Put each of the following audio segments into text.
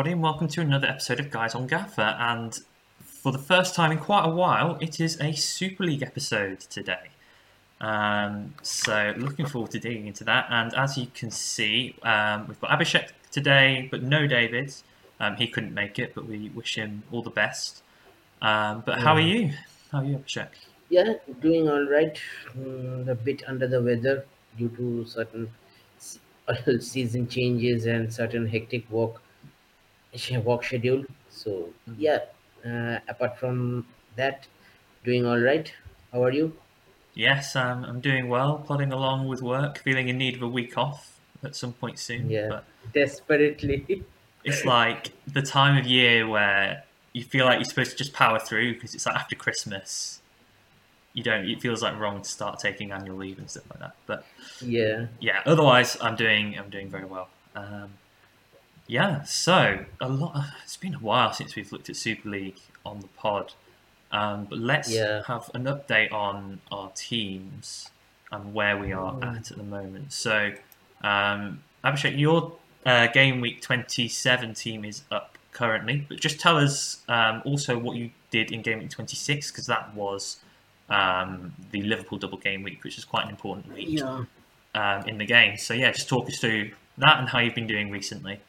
Everybody, and welcome to another episode of Guys on Gaffer. And for the first time in quite a while, it is a Super League episode today. Um, so, looking forward to digging into that. And as you can see, um, we've got Abhishek today, but no David. Um, he couldn't make it, but we wish him all the best. Um, but how are you? How are you, Abhishek? Yeah, doing all right. Mm, a bit under the weather due to certain season changes and certain hectic work work schedule. So Mhm. yeah, uh, apart from that, doing all right. How are you? Yes, um, I'm doing well, plodding along with work, feeling in need of a week off at some point soon. Yeah, But desperately. it's like the time of year where you feel like you're supposed to just power through because it's like after Christmas. You don't. It feels like wrong to start taking annual leave and stuff like that. But yeah, yeah, otherwise, I'm doing. I'm doing very well. Um, yeah. So a lot. It's been a while since we've looked at Super League on the pod. Um, but let's yeah. have an update on our teams and where we are Mm. at at the moment. So, um, Abhishek, your uh, game week 27 team is up currently, but just tell us um, also what you did in game week 26 because that was um, the Liverpool double game week, which is quite an important week Yeah. um, in the game. So, yeah, just talk us through that and how you've been doing recently.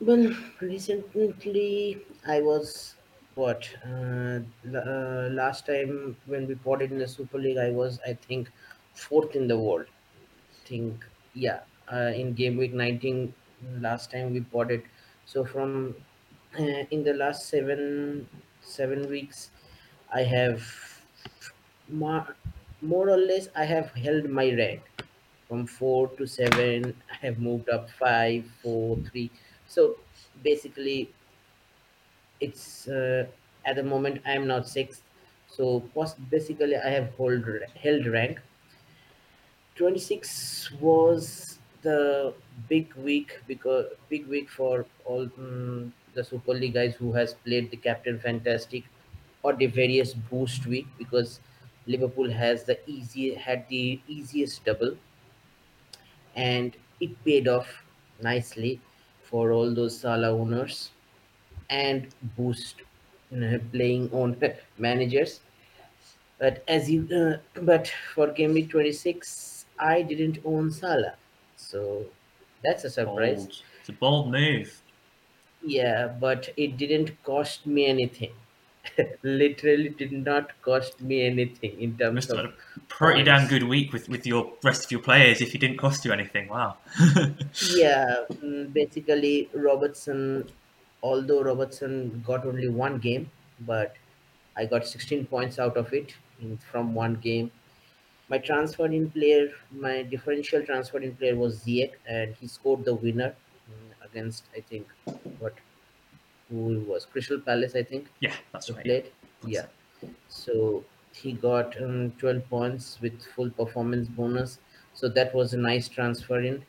Well, recently I was what uh, uh, last time when we it in the Super League, I was I think fourth in the world. think yeah uh, in game week 19 last time we it so from uh, in the last seven seven weeks i have more, more or less i have held my rank. From four to seven i have moved up five four three so basically it's uh, at the moment i am not sixth. So basically i have hold held rank. 26 was the big week because big week for all mm, the super league guys who has played the captain fantastic or the various boost week because liverpool has the easy had the easiest double. And it paid off nicely for all those Salah owners and boost playing on managers but as you, uh, but for game week 26, I didn't own Salah, so that's a surprise. Bold. It's a bold move. Yeah, but it didn't cost me anything. Literally, did not cost me anything in terms must of a pretty damn points. good week with, with your rest of your players if it didn't cost you anything. Wow. Yeah, mm, basically Robertson. Although Robertson got only one game, but I got 16 points out of it in, from one game My transfer in player, my differential transfer in player was Ziyech, and he scored the winner mm, against I think what who was Crystal Palace I think yeah, that's right. Yeah, played. Yeah, so he got um, 12 points with full performance bonus. So that was a nice transfer in.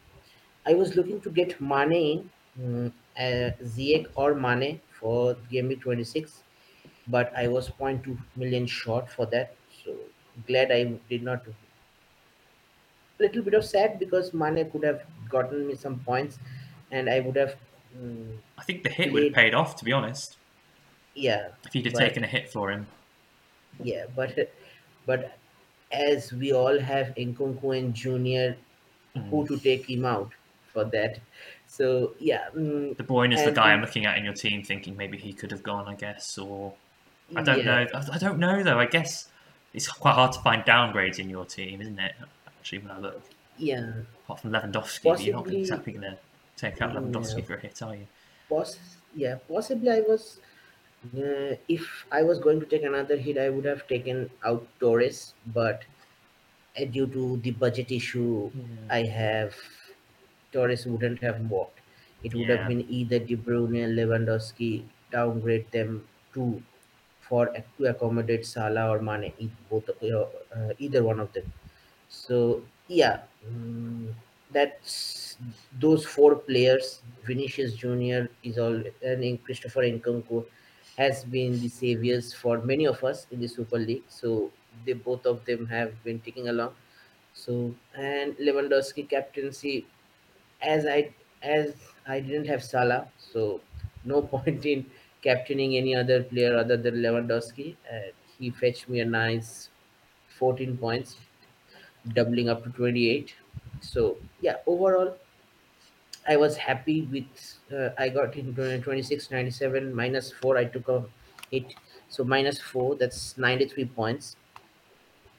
I was looking to get Mane in, mm, uh, Ziyech or Mane for game week 26, but I was point 0.2 million short for that. So glad I did not little bit of sad because Mane could have gotten me some points, and I would have mm, I think the hit would have paid off, to be honest, Yeah, if you'd have but taken a hit for him. yeah, but but as we all have Nkunku and Junior, who Mm. to take him out for that? So yeah, mm, De Bruyne is the guy I'm looking at in your team, thinking maybe he could have gone, I guess, or I don't yeah, know. I I don't know though. I guess it's quite hard to find downgrades in your team, isn't it? Actually, when I look, yeah, apart from Lewandowski, but you're not possibly, exactly going to take out yeah, Lewandowski for a hit, are you? poss- yeah, possibly I was. Uh, if I was going to take another hit, I would have taken out Torres, but uh, due to the budget issue Yeah. I have, Torres wouldn't have worked. It would have been either De Bruyne, Lewandowski, downgrade them to for to accommodate Salah or Mane, both uh, uh, either one of them. So yeah, mm, that's those four players. Vinicius Junior is all, and Christopher Nkunku has been the saviors for many of us in the Super League. So they both of them have been ticking along. So and Lewandowski captaincy, as I as I didn't have Salah, so no point in captaining any other player other than Lewandowski. Uh, he fetched me a nice 14 points, doubling up to 28. So yeah, overall I was happy with uh, I got in 26 97 minus 4 I took a hit so minus 4 that's 93 points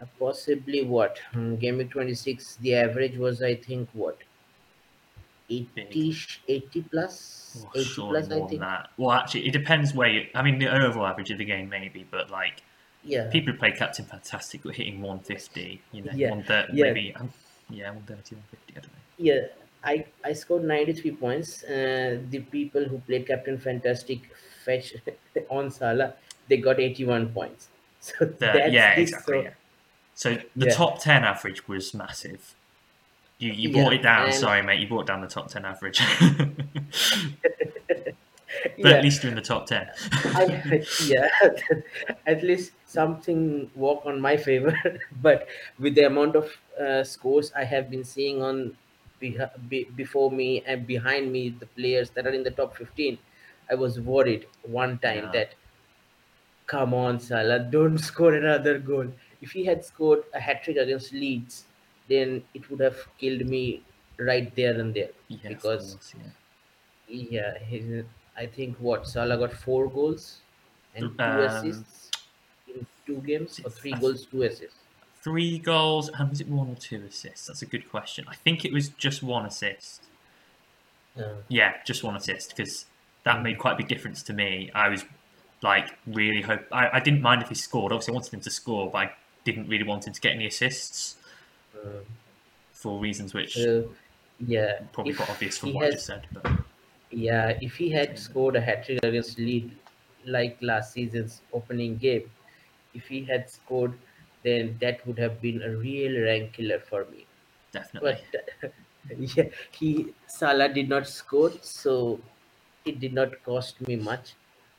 uh, possibly what Hmm, game week 26 the average was I think what 80 80 plus Oh, 80 plus I think that. Well, actually, it depends where you. I mean, the overall average of the game maybe, but like yeah people who play Captain Fantastic were hitting 150. You know, Yeah, 130, yeah. maybe. Um, yeah, 130, 150. I don't know. yeah I I scored 93 points uh, the people who played Captain Fantastic fetch on Salah they got 81 points so The- yeah, exactly. so- yeah. So the Yeah. top 10 average was massive. You, you Yeah, brought it down. Sorry, mate. You brought down the top 10 average. but yeah. at least you're in the top 10. I, yeah, at least something work on my favor. but with the amount of uh, scores I have been seeing on be, before me and behind me, the players that are in the top 15, I was worried one time Yeah. that, come on, Salah, don't score another goal. If he had scored a hat trick against Leeds, then it would have killed me right there and there. Of Because- course, yeah. I think what Salah got four goals and two Um, assists in two games, or three goals, two assists. Three goals, and was it one or two assists? That's a good question. I think it was just one assist. Uh, Yeah, just one assist because that made quite a big difference to me. I was like really hope I, I didn't mind if he scored. Obviously, I wanted him to score, but I didn't really want him to get any assists uh, for reasons which so, yeah, probably if quite obvious from what I just said. But Yeah, if he had scored a hat trick against Leeds like last season's opening game, if he had scored, then that would have been a real rank killer for me. definitely, But yeah, he Salah did not score, so it did not cost me much.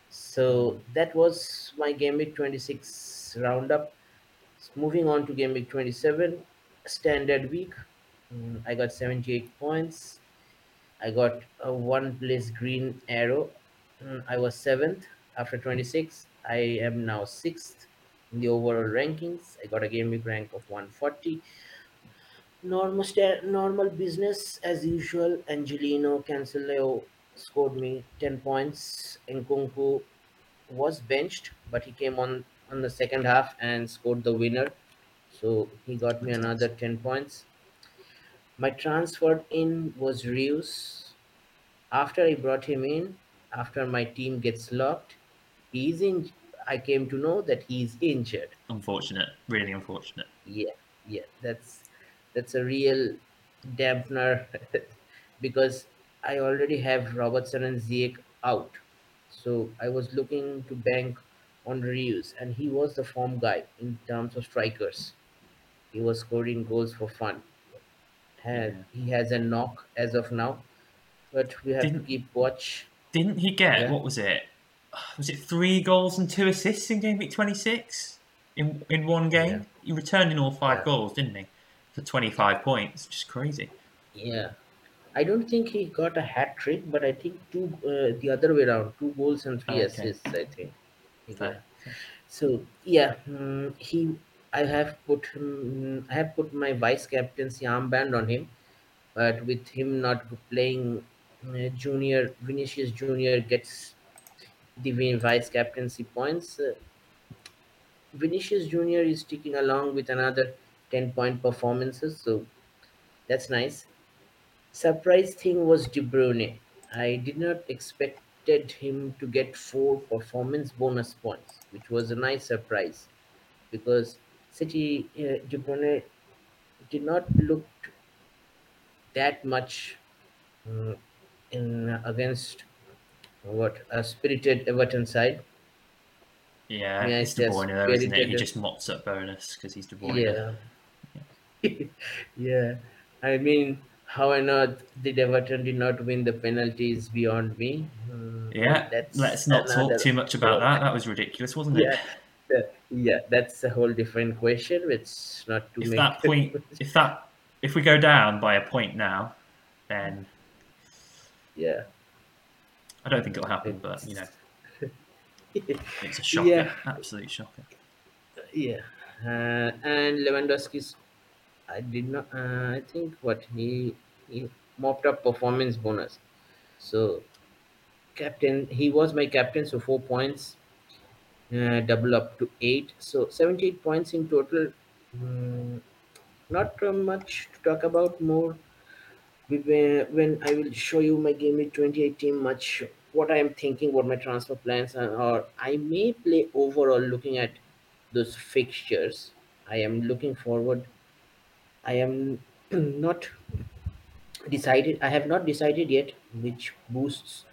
So that was my game week 26 roundup. Moving on to game week 27, standard week. Mm, I got 78 points. I got a one place green arrow. Mm, I was seventh after 26. I am now sixth in the overall rankings. I got a game week rank of 140 normal sta- normal business as usual. Angelino Cancelo scored me 10 points. Nkunku was benched, but he came on on the second half and scored the winner. So he got me another 10 points. My transfer in was Reus. After I brought him in, after my team gets locked, he's in. I came to know that he's injured. Unfortunate, really unfortunate. yeah yeah. That's that's a real dampener because i already have robertson and Ziyech out. So i was looking to bank on Reus, and he was the form guy in terms of strikers. He was scoring goals for fun. Had he has a knock as of now but we have to Didn't- keep watch. Didn't he get Yeah. what was it? Was it three goals and two assists in game week twenty six in in one game? Yeah. He returned in all five Yeah. goals, didn't he? For twenty five points, just crazy. Yeah, I don't think he got a hat trick, but I think two uh, the other way around, two goals and three Okay. assists. I think. So yeah, mm, he. I have put him. I have put my vice captaincy armband on him, but with him not playing, uh, Junior Vinicius Junior gets the vice captaincy points. Uh, Vinicius Junior is ticking along with another ten point performances, so that's nice. Surprise thing was De Bruyne. I did not expected him to get four performance bonus points, which was a nice surprise because City uh, De Bruyne did not look that much uh, in against what a spirited Everton side. Yeah, Yeah, it's De Bruyne though, isn't it? He just mops up bonus because he's De Bruyne. Yeah. yeah. I mean, how or not did Everton did not win the penalties beyond me. Hmm, Yeah, that's let's not talk too much about that. That was ridiculous, wasn't it? Yeah, yeah, that's a whole different question. It's not to If that point, if that, if we go down by a point now, then Yeah. I don't think it'll happen, but you know, it's a shocker, Yeah. absolute shocker. Yeah. Uh, and Lewandowski's, I did not, uh, I think what he, he mopped up performance bonus. So, captain, he was my captain, so four points, uh, double up to eight. So, 78 points in total. Mm, not uh, much to talk about more when I will show you my game week 2018 much what I am thinking, what my transfer plans are, or I may play overall looking at those fixtures. I am looking forward. I am not decided. I have not decided yet which boosts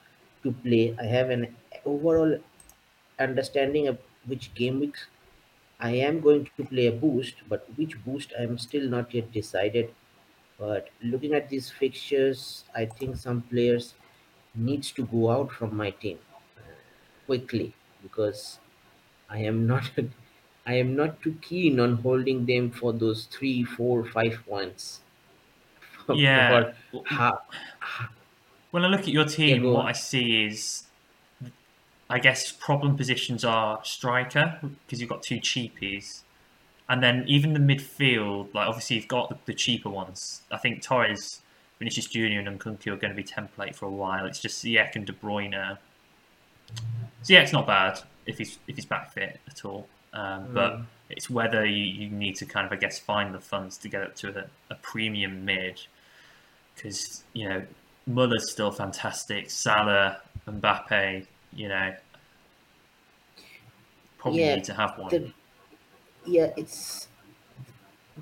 to play. I have an overall understanding of which game weeks I am going to play a boost, but which boost I am still not yet decided. But looking at these fixtures, I think some players needs to go out from my team uh, quickly because I am not I am not too keen on holding them for those three, four, five points. Yeah. When I look at your team, go what. I see is, I guess, problem positions are striker because you've got two cheapies, and then even the midfield. Like obviously you've got the, the cheaper ones. I think Torres, Vinicius Junior, and Nkunku are going to be template for a while. It's just Ziyech and De Bruyne. Ziyech's not bad if he's if he's back fit at all, um, but Mm. it's whether you, you need to kind of I guess find the funds to get up to a, a premium mid because you know Muller's still fantastic. Salah, Mbappe, you know, probably Yeah, need to have one. the yeah, it's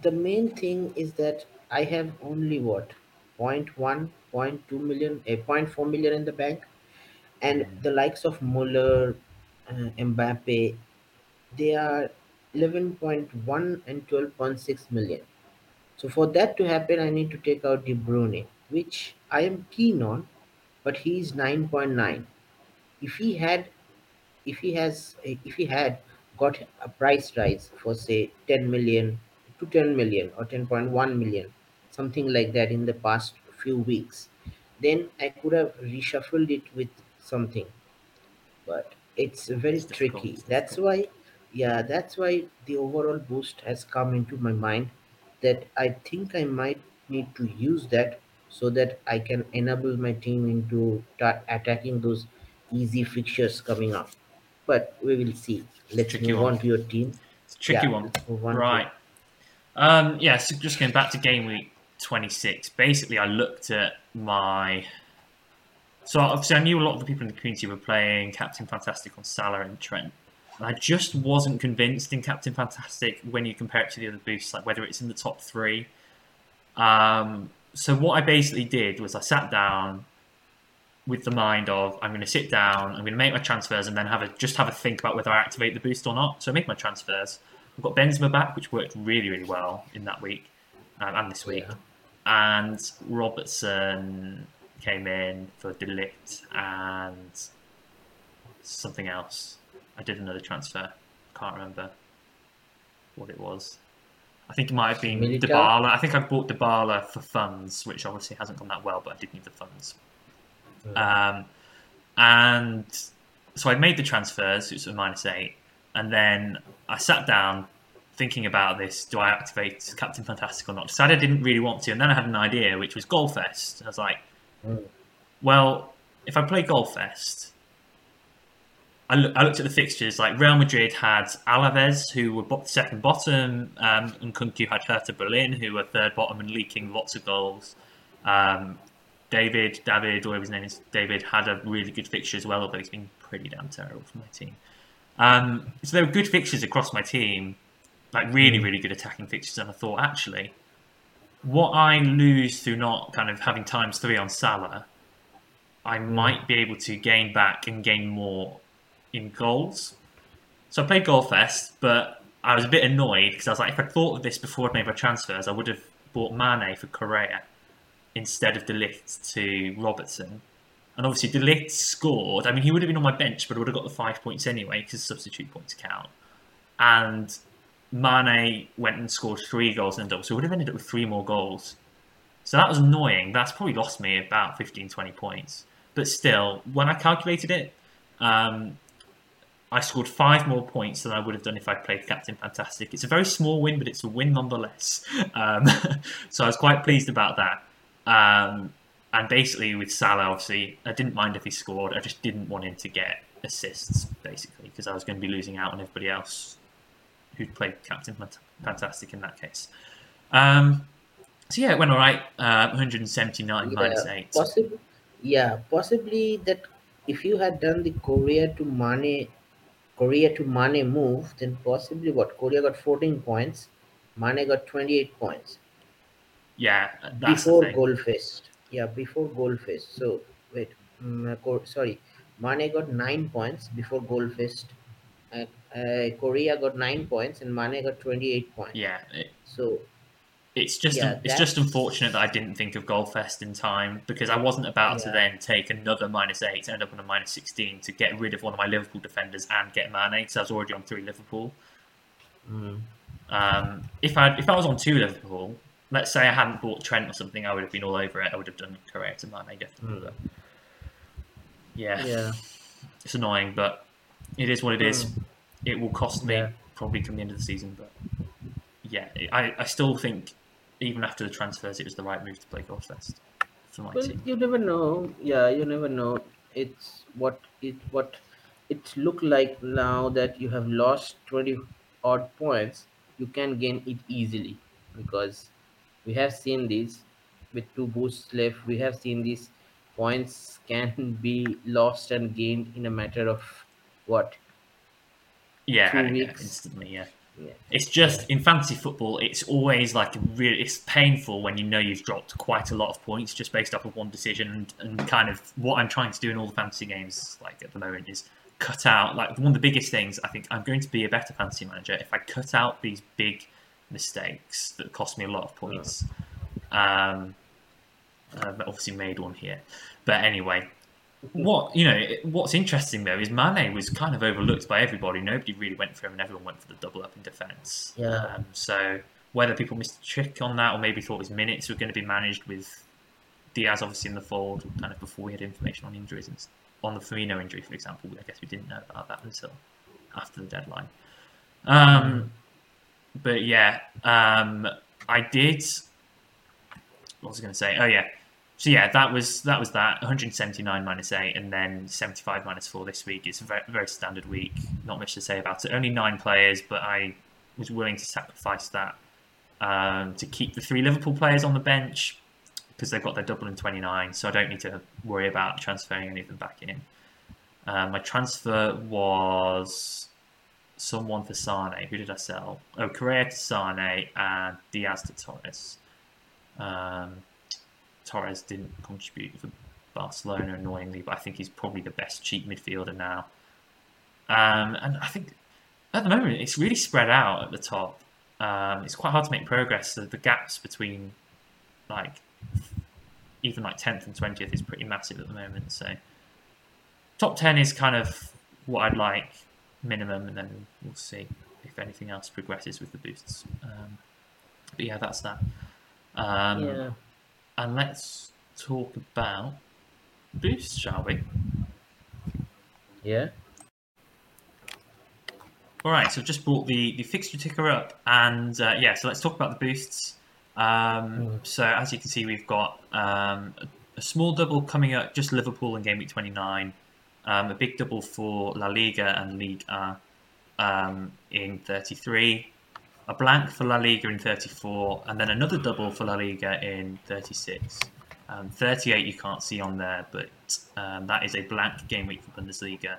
the main thing is that I have only what point one, point two million, a point four million in the bank, and hmm. the likes of Muller, uh, Mbappe, they are eleven point one and twelve point six million. So for that to happen, I need to take out De Bruyne, which I am keen on, but he's nine point nine. If he had if he has eh, if he had got a price rise for say 10 million to 10 million or 10.1 million something like that in the past few weeks. Then i could have reshuffled it with something. But it's very It's tricky. It's that's difficult. why yeah that's why the overall boost has come into my mind that i think i might need to use that so that i can enable my team into ta- attacking those easy fixtures coming up but we will see let's tricky move one. on to your team It's a tricky yeah, one, let's move on to- right? Um, yeah, so just going back to game week twenty six. Basically, I looked at my. So obviously, I knew a lot of the people in the community were playing Captain Fantastic on Salah and Trent. And I just wasn't convinced in Captain Fantastic when you compare it to the other boosts, like whether it's in the top three. Um, so what I basically did was I sat down with the mind of I'm going to sit down, I'm going to make my transfers, and then have a just have a think about whether I activate the boost or not. So I make my transfers. I've got Benzema back, which worked really really well in that week um, and this week, Yeah. and Robertson came in for De Ligt and something else. I did another transfer. Can't remember what it was. I think it might have been Militao? Dybala. I think I bought Dybala for funds, which obviously hasn't gone that well, but I did need the funds. Um, and so I made the transfers, it was a minus eight, and then I sat down thinking about this. Do I activate Captain Fantastic or not? Decided I didn't really want to, and then I had an idea, which was Goalfest. I was like, Mm. well, if I play Goalfest, I, I looked at the fixtures. Like Real Madrid had Alaves, who were bo- second bottom, um, and Nkunku had Hertha Berlin, who were third bottom and leaking lots of goals. Um, David, David, whatever his name is, David had a really good fixture as well, although he's been pretty damn terrible for my team. Um, so there were good fixtures across my team, like really, really good attacking fixtures. And I thought, actually, what I lose through not kind of having times three on Salah, I might be able to gain back and gain more in goals. So I played Goalfest, but I was a bit annoyed because I was like, if I thought of this before I made my transfers, I would have bought Mane for Correa instead of De Ligt to Robertson. And obviously, De Ligt scored. I mean, he would have been on my bench, but I would have got the five points anyway because substitute points count. And Mane went and scored three goals in double, so I would have ended up with three more goals. So that was annoying. That's probably lost me about 15, 20 points. but still, when I calculated it, um, I scored five more points than I would have done if I'd played Captain Fantastic. It's a very small win, but it's a win nonetheless. Um, so I was quite pleased about that. Um, and basically, with Salah, obviously, I didn't mind if he scored. I just didn't want him to get assists, basically, because I was going to be losing out on everybody else who'd played Captain Fantastic in that case. Um, so yeah, it went all right. Uh, 179 Yeah, minus eight. possibly. Yeah, possibly that if you had done the Correa to Mane, Correa to Mane move, then possibly what Correa got 14 points, Mane got 28 points Yeah, before goal. Yeah, before goal fest. So wait, uh, sorry, Mane got nine points before goal fest. Uh, uh, Correa got nine points and Mane got 28 points. Yeah, it, So it's just Yeah, it's just unfortunate that I didn't think of Goalfest in time because I wasn't about to then take another minus eight, end up on a minus sixteen to get rid of one of my Liverpool defenders and get Mane because I was already on three Liverpool. mm, Um, if I if I was on two Liverpool, let's say I hadn't bought Trent or something, I would have been all over it. I would have done Correa to Mane definitely. Mm. Yeah, yeah, it's annoying, but it is what it is. Mm. It will cost me Yeah. probably come the end of the season, but yeah, I, I still think even after the transfers, it was the right move to play Goalfest for my Well, team. you never know. Yeah, you never know. It's what it what it look like now that you have lost twenty odd points. You can gain it easily because we have seen this with two boosts left. We have seen these points can be lost and gained in a matter of what? Yeah, two yeah, weeks. instantly. Yeah, Yeah. it's just in fantasy football, it's always like really it's painful when you know you've dropped quite a lot of points just based off of one decision. And, and kind of what I'm trying to do in all the fantasy games, like at the moment, is cut out like one of the biggest things. I think I'm going to be a better fantasy manager if I cut out these big mistakes that cost me a lot of points. Um, I've obviously made one here, but anyway, what you know, what's interesting though is Mane was kind of overlooked by everybody. Nobody really went for him, and everyone went for the double up in defence. Yeah. Um, so whether people missed a trick on that, or maybe thought his minutes were going to be managed with Diaz obviously in the fold, kind of before we had information on injuries and on the Firmino injury, for example. I guess we didn't know about that until after the deadline. Um, but yeah, um, I did. What was I going to say? Oh yeah, so yeah, that was that was that 179 minus eight, and then 75 minus four this week. It's a very, very standard week. Not much to say about it. Only nine players, but I was willing to sacrifice that um, to keep the three Liverpool players on the bench because they've got their double in 29, so I don't need to worry about transferring any of them back in. Um, my transfer was someone for Sane. Who did I sell? Oh, Correa to Sane and Diaz to Torres. Um, Torres didn't contribute for Barcelona, annoyingly, but I think he's probably the best cheap midfielder now. Um, and I think at the moment it's really spread out at the top. Um, it's quite hard to make progress. So the gaps between like even like tenth and twentieth is pretty massive at the moment. So top ten is kind of what I'd like minimum, and then we'll see if anything else progresses with the boosts. Um, but yeah, that's that. Um, yeah. and let's talk about boosts, shall we? Yeah. All right, so I've just brought the, the fixture ticker up, and uh, yeah, so let's talk about the boosts. Um, So as you can see, we've got um, a, a small double coming up, just Liverpool in game week 29, um, a big double for La Liga and Ligue 1 um, in 33, a blank for La Liga in 34, and then another double for La Liga in 36. Um, 38 you can't see on there, but um, that is a blank game week for Bundesliga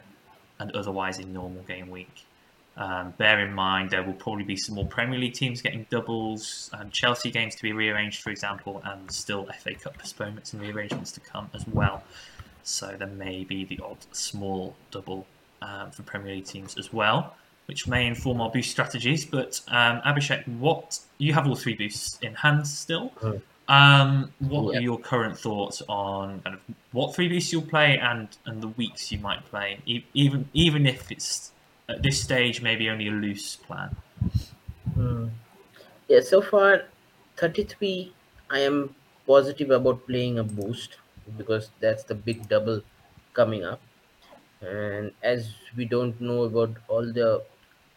and otherwise a normal game week. Um, bear in mind there will probably be some more Premier League teams getting doubles, Chelsea games to be rearranged, for example, and still FA Cup postponements and rearrangements to come as well. So there may be the odd small double um, for Premier League teams as well, which may inform our boost strategies. But um, Abhishek, what you have all three boosts in hand still. Mm. Um, what Yeah. are your current thoughts on kind of what three boosts you'll play and and the weeks you might play, e- even even if it's at this stage maybe only a loose plan. Hmm. Yeah, so far, 33, I am positive about playing a boost because that's the big double coming up. And as we don't know about all the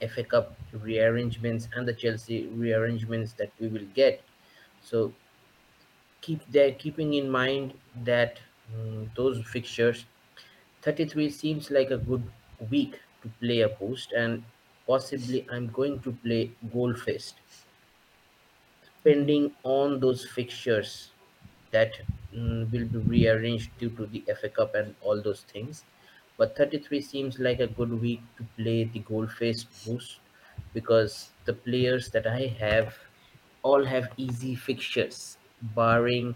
FA Cup rearrangements and the Chelsea rearrangements that we will get, so keep that keeping in mind that mm, those fixtures 33 seems like a good week to play a post and possibly i'm going to play goal fest depending on those fixtures that mm, will be rearranged due to the FA Cup and all those things. But 33 seems like a good week to play the goal fest boost because the players that I have all have easy fixtures, barring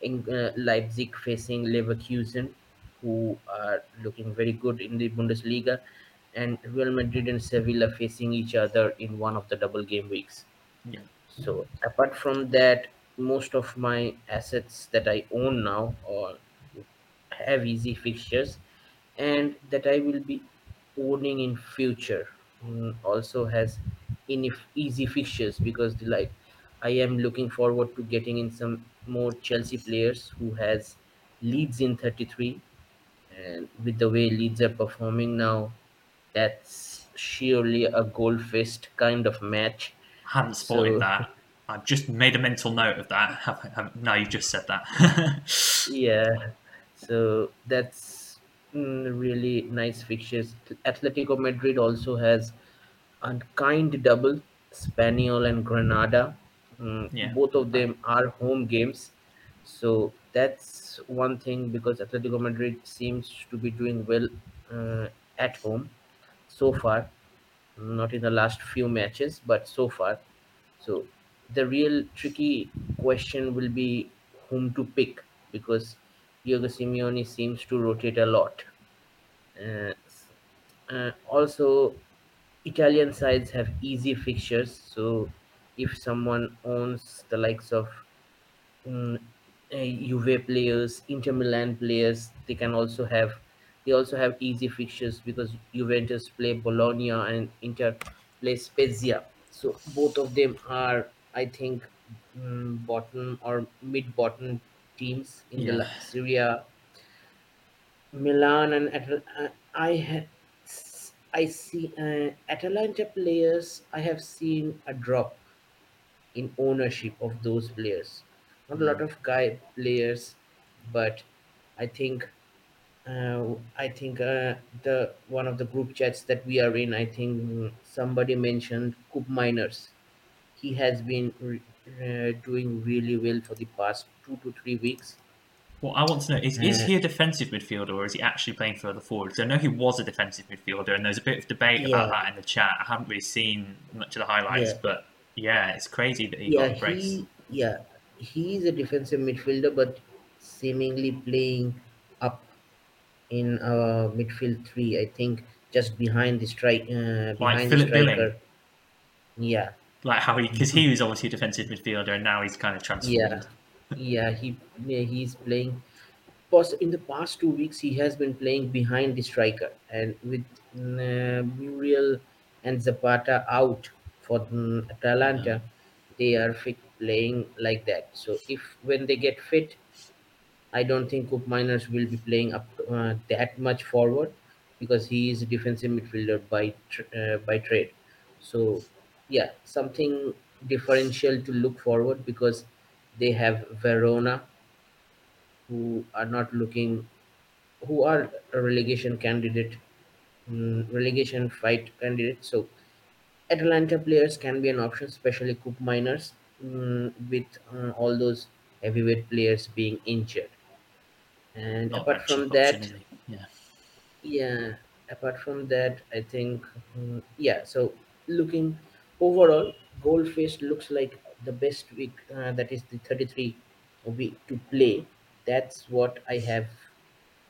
in, uh, Leipzig facing Leverkusen, who are looking very good in the Bundesliga, and Real Madrid and Sevilla facing each other in one of the double game weeks. Yeah. So apart from that, most of my assets that I own now or have easy fixtures and that I will be owning in future. Mm, also has in easy fixtures because the, like I am looking forward to getting in some more Chelsea players who has Leeds in 33 and with the way Leeds are performing now that's surely a goal fest kind of match. I hadn't spotted so that. I've just made a mental note of that. Have, have, now you've just said that. Yeah, so that's mm, really nice fixtures. Atletico Madrid also has a kind double, Espanyol and Granada. Mm, yeah. both of them are home games, so that's one thing because Atletico Madrid seems to be doing well uh, at home so far. Not in the last few matches, but so far. So the real tricky question will be whom to pick because Diego Simeone seems to rotate a lot. Uh, uh, also, Italian sides have easy fixtures, so if someone owns the likes of Juve players, Inter Milan players, they can also have they also have easy fixtures because Juventus play Bologna and Inter play Spezia. So both of them are, I think, mm, bottom or mid bottom teams in the yeah. La- Serie A. Milan and Atal- uh, I had I see uh, Atalanta players. I have seen a drop in ownership of those players. Not a lot Mm. of guy players, but I think uh, I think uh, the one of the group chats that we are in. I think mm, somebody mentioned Koopmeiners. He has been re- uh, doing really well for the past two to three weeks. Well, I want to know is is Uh, he a defensive midfielder or is he actually playing further forward? Because I know he was a defensive midfielder and there's a bit of debate about that in the chat. I haven't really seen much of the highlights, yeah, but yeah, it's crazy that he got yeah. a brace. He yeah he is a defensive midfielder, but seemingly playing up in uh, midfield three. I think just behind the strike, uh, Like behind the Philip Billing, striker. Yeah, like how he, because he was obviously a defensive midfielder and now he's kind of yeah, transformed. yeah. He yeah, he's playing. Pos- in the past two weeks, he has been playing behind the striker, and with uh, Muriel and Zapata out for mm, Yeah. They are fit playing like that. So if when they get fit, I don't think Koopmeiners will be playing up uh, that much forward because he is a defensive midfielder by tr- uh, by trade. So yeah, something differential to look forward because they have Verona who are not looking who are a relegation candidate mm, relegation fight candidate. So Atalanta players can be an option, especially Koopmeiners mm, with uh, all those heavyweight players being injured. And Not apart from that? Yeah. yeah, apart from that, I think, mm, yeah, so looking overall, Goalfest looks like the best week, uh, that is the 33 week to play. That's what I have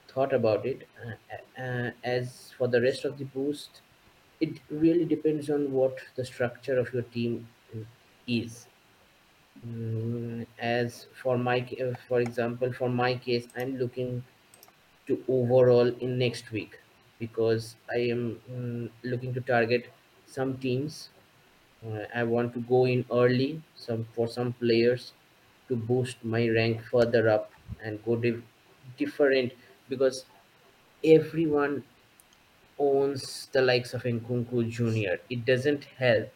thought about it. Uh, uh, as for the rest of the boost, it really depends on what the structure of your team is. Mm, as for my, for example, for my case, I'm looking to overall in next week because I am mm, looking to target some teams. Uh, I want to go in early some for some players to boost my rank further up and go div- different because everyone owns the likes of Nkunku Jr. It doesn't help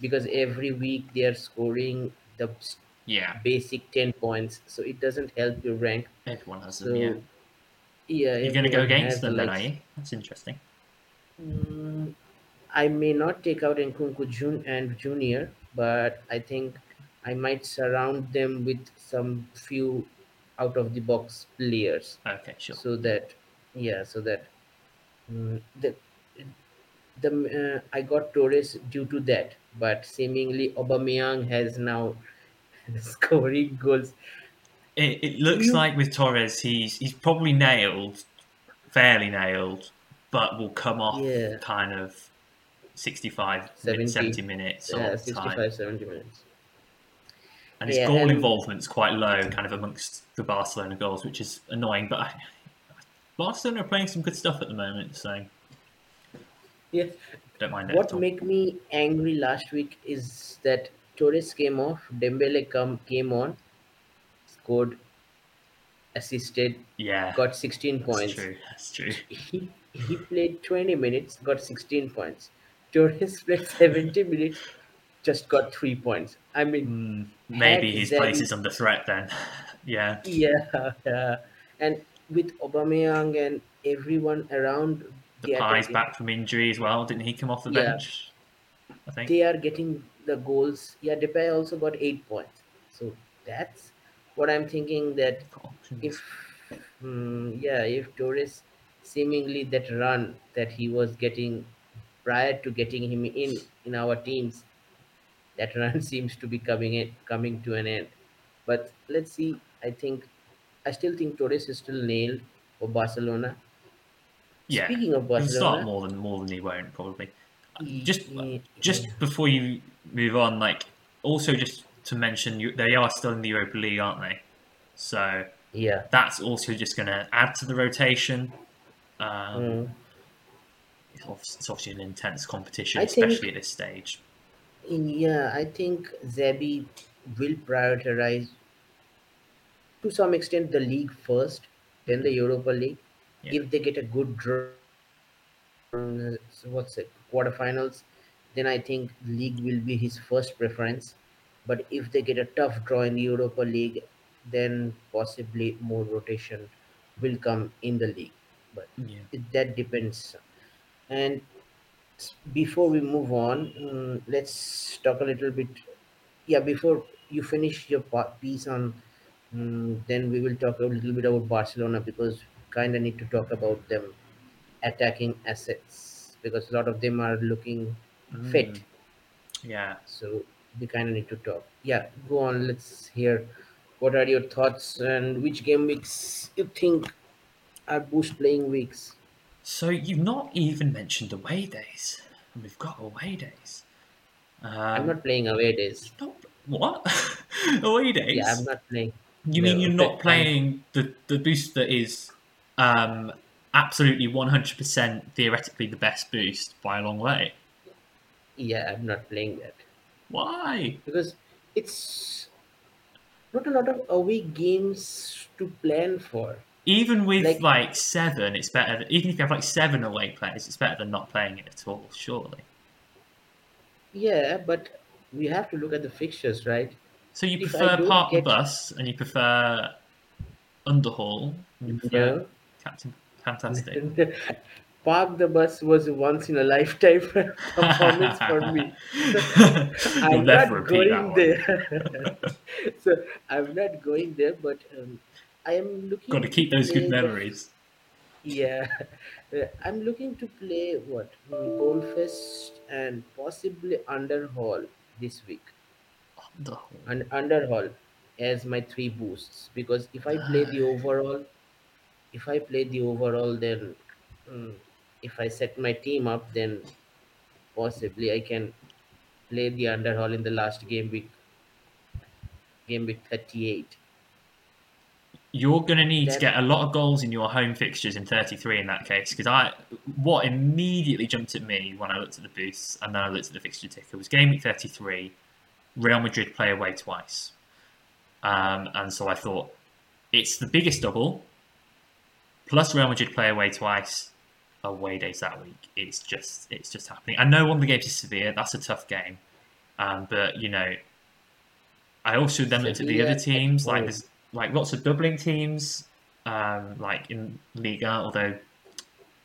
because every week they are scoring the Yeah, basic 10 points, so it doesn't help your rank. everyone has them. Yeah, yeah, you're going to go against them, then, are you? That's interesting. Mm, I may not take out Nkunku Jun and Junior, but I think I might surround them with some few out of the box players Okay, sure. so that yeah, so that mm, the the uh, I got Torres due to that, but seemingly Aubameyang has now scoring goals. It, it looks You like with Torres, he's he's probably nailed, fairly nailed, but will come off yeah, kind of 65, 70 70 minutes yeah, of time. 65 70 minutes. And his Yeah, goal and involvement's quite low, kind of amongst the Barcelona goals, which is annoying. But I, Barcelona are playing some good stuff at the moment, so yeah, don't mind that. What made me angry last week is that Torres came off, Dembele come came on, scored, assisted, Yeah, got 16 that's points. true. That's true. He he played 20 minutes, got 16 points. Torres played 70 minutes, just got three points. I mean, Mm, maybe his place is under threat then. yeah, yeah, yeah, and with Aubameyang and everyone around Depay's attacking, back from injury as well. Didn't he come off the yeah, bench? I think. they are getting the goals. Yeah, Depay also got eight points. So that's what I'm thinking that if, mm, yeah, if Torres seemingly that run that he was getting prior to getting him in in our teams, that run seems to be coming in, coming to an end. But let's see. I think I still think Torres is still nailed for Barcelona. Yeah, Speaking of he'll start more than more than he won't probably. Just y- just before you move on, like also just to mention, you, they are still in the Europa League, aren't they? So yeah, that's also just going to add to the rotation. Um, mm. It's obviously an intense competition, I think especially at this stage. Yeah, I think Xavi will prioritize to some extent the league first, then the Europa League. Yeah, If they get a good draw, what's it, quarterfinals, then I think league will be his first preference. But if they get a tough draw in the Europa League, then possibly more rotation will come in the league. But yeah. it, that depends. And before we move on, mm, let's talk a little bit yeah before you finish your piece on mm, then we will talk a little bit about barcelona because kind of need to talk about them attacking assets because a lot of them are looking Mm, fit yeah. so we kind of need to talk. Yeah go on. Let's hear what are your thoughts and which game weeks you think are boost playing weeks So you've not even mentioned away days. And we've got away days. i'm Um, not playing away days not what away days? yeah i'm not playing You mean you're not playing the the boost that is um, absolutely 100% theoretically the best boost by a long way? yeah i'm not playing that Why? because it's not a lot of away games to plan for. Even with Like, like seven, it's better. Than, even if you have like seven away players, it's better than not playing it at all. Surely. yeah, but we have to look at the fixtures, right? So you If prefer Park the get Bus and you prefer Underhaul and you prefer no, Captain Fantastic. Park the Bus was a once in a lifetime performance for me. I'm never not going there. so I'm not going there, but um, I am looking to to keep those good play the memories. Yeah, I'm looking to play what Goalfest and possibly Underhaul this week. Underhaul. And Underhaul as my three boosts because if I play the overall, if I play the overall, then mm, if I set my team up, then possibly I can play the Underhaul in the last game week, game week 38. You're going to need to get a lot of goals in your home fixtures in 33 in that case, because I, what immediately jumped at me when I looked at the boosts and then I looked at the fixture ticker was game week 33. Real Madrid play away twice, um, and so I thought it's the biggest double. plus Real Madrid play away twice, away days that week. It's just it's just happening. I know one of the games is Sevilla. That's a tough game, um, but you know, I also then looked at the other teams. Like home. Like lots of doubling teams, um, like in Liga, although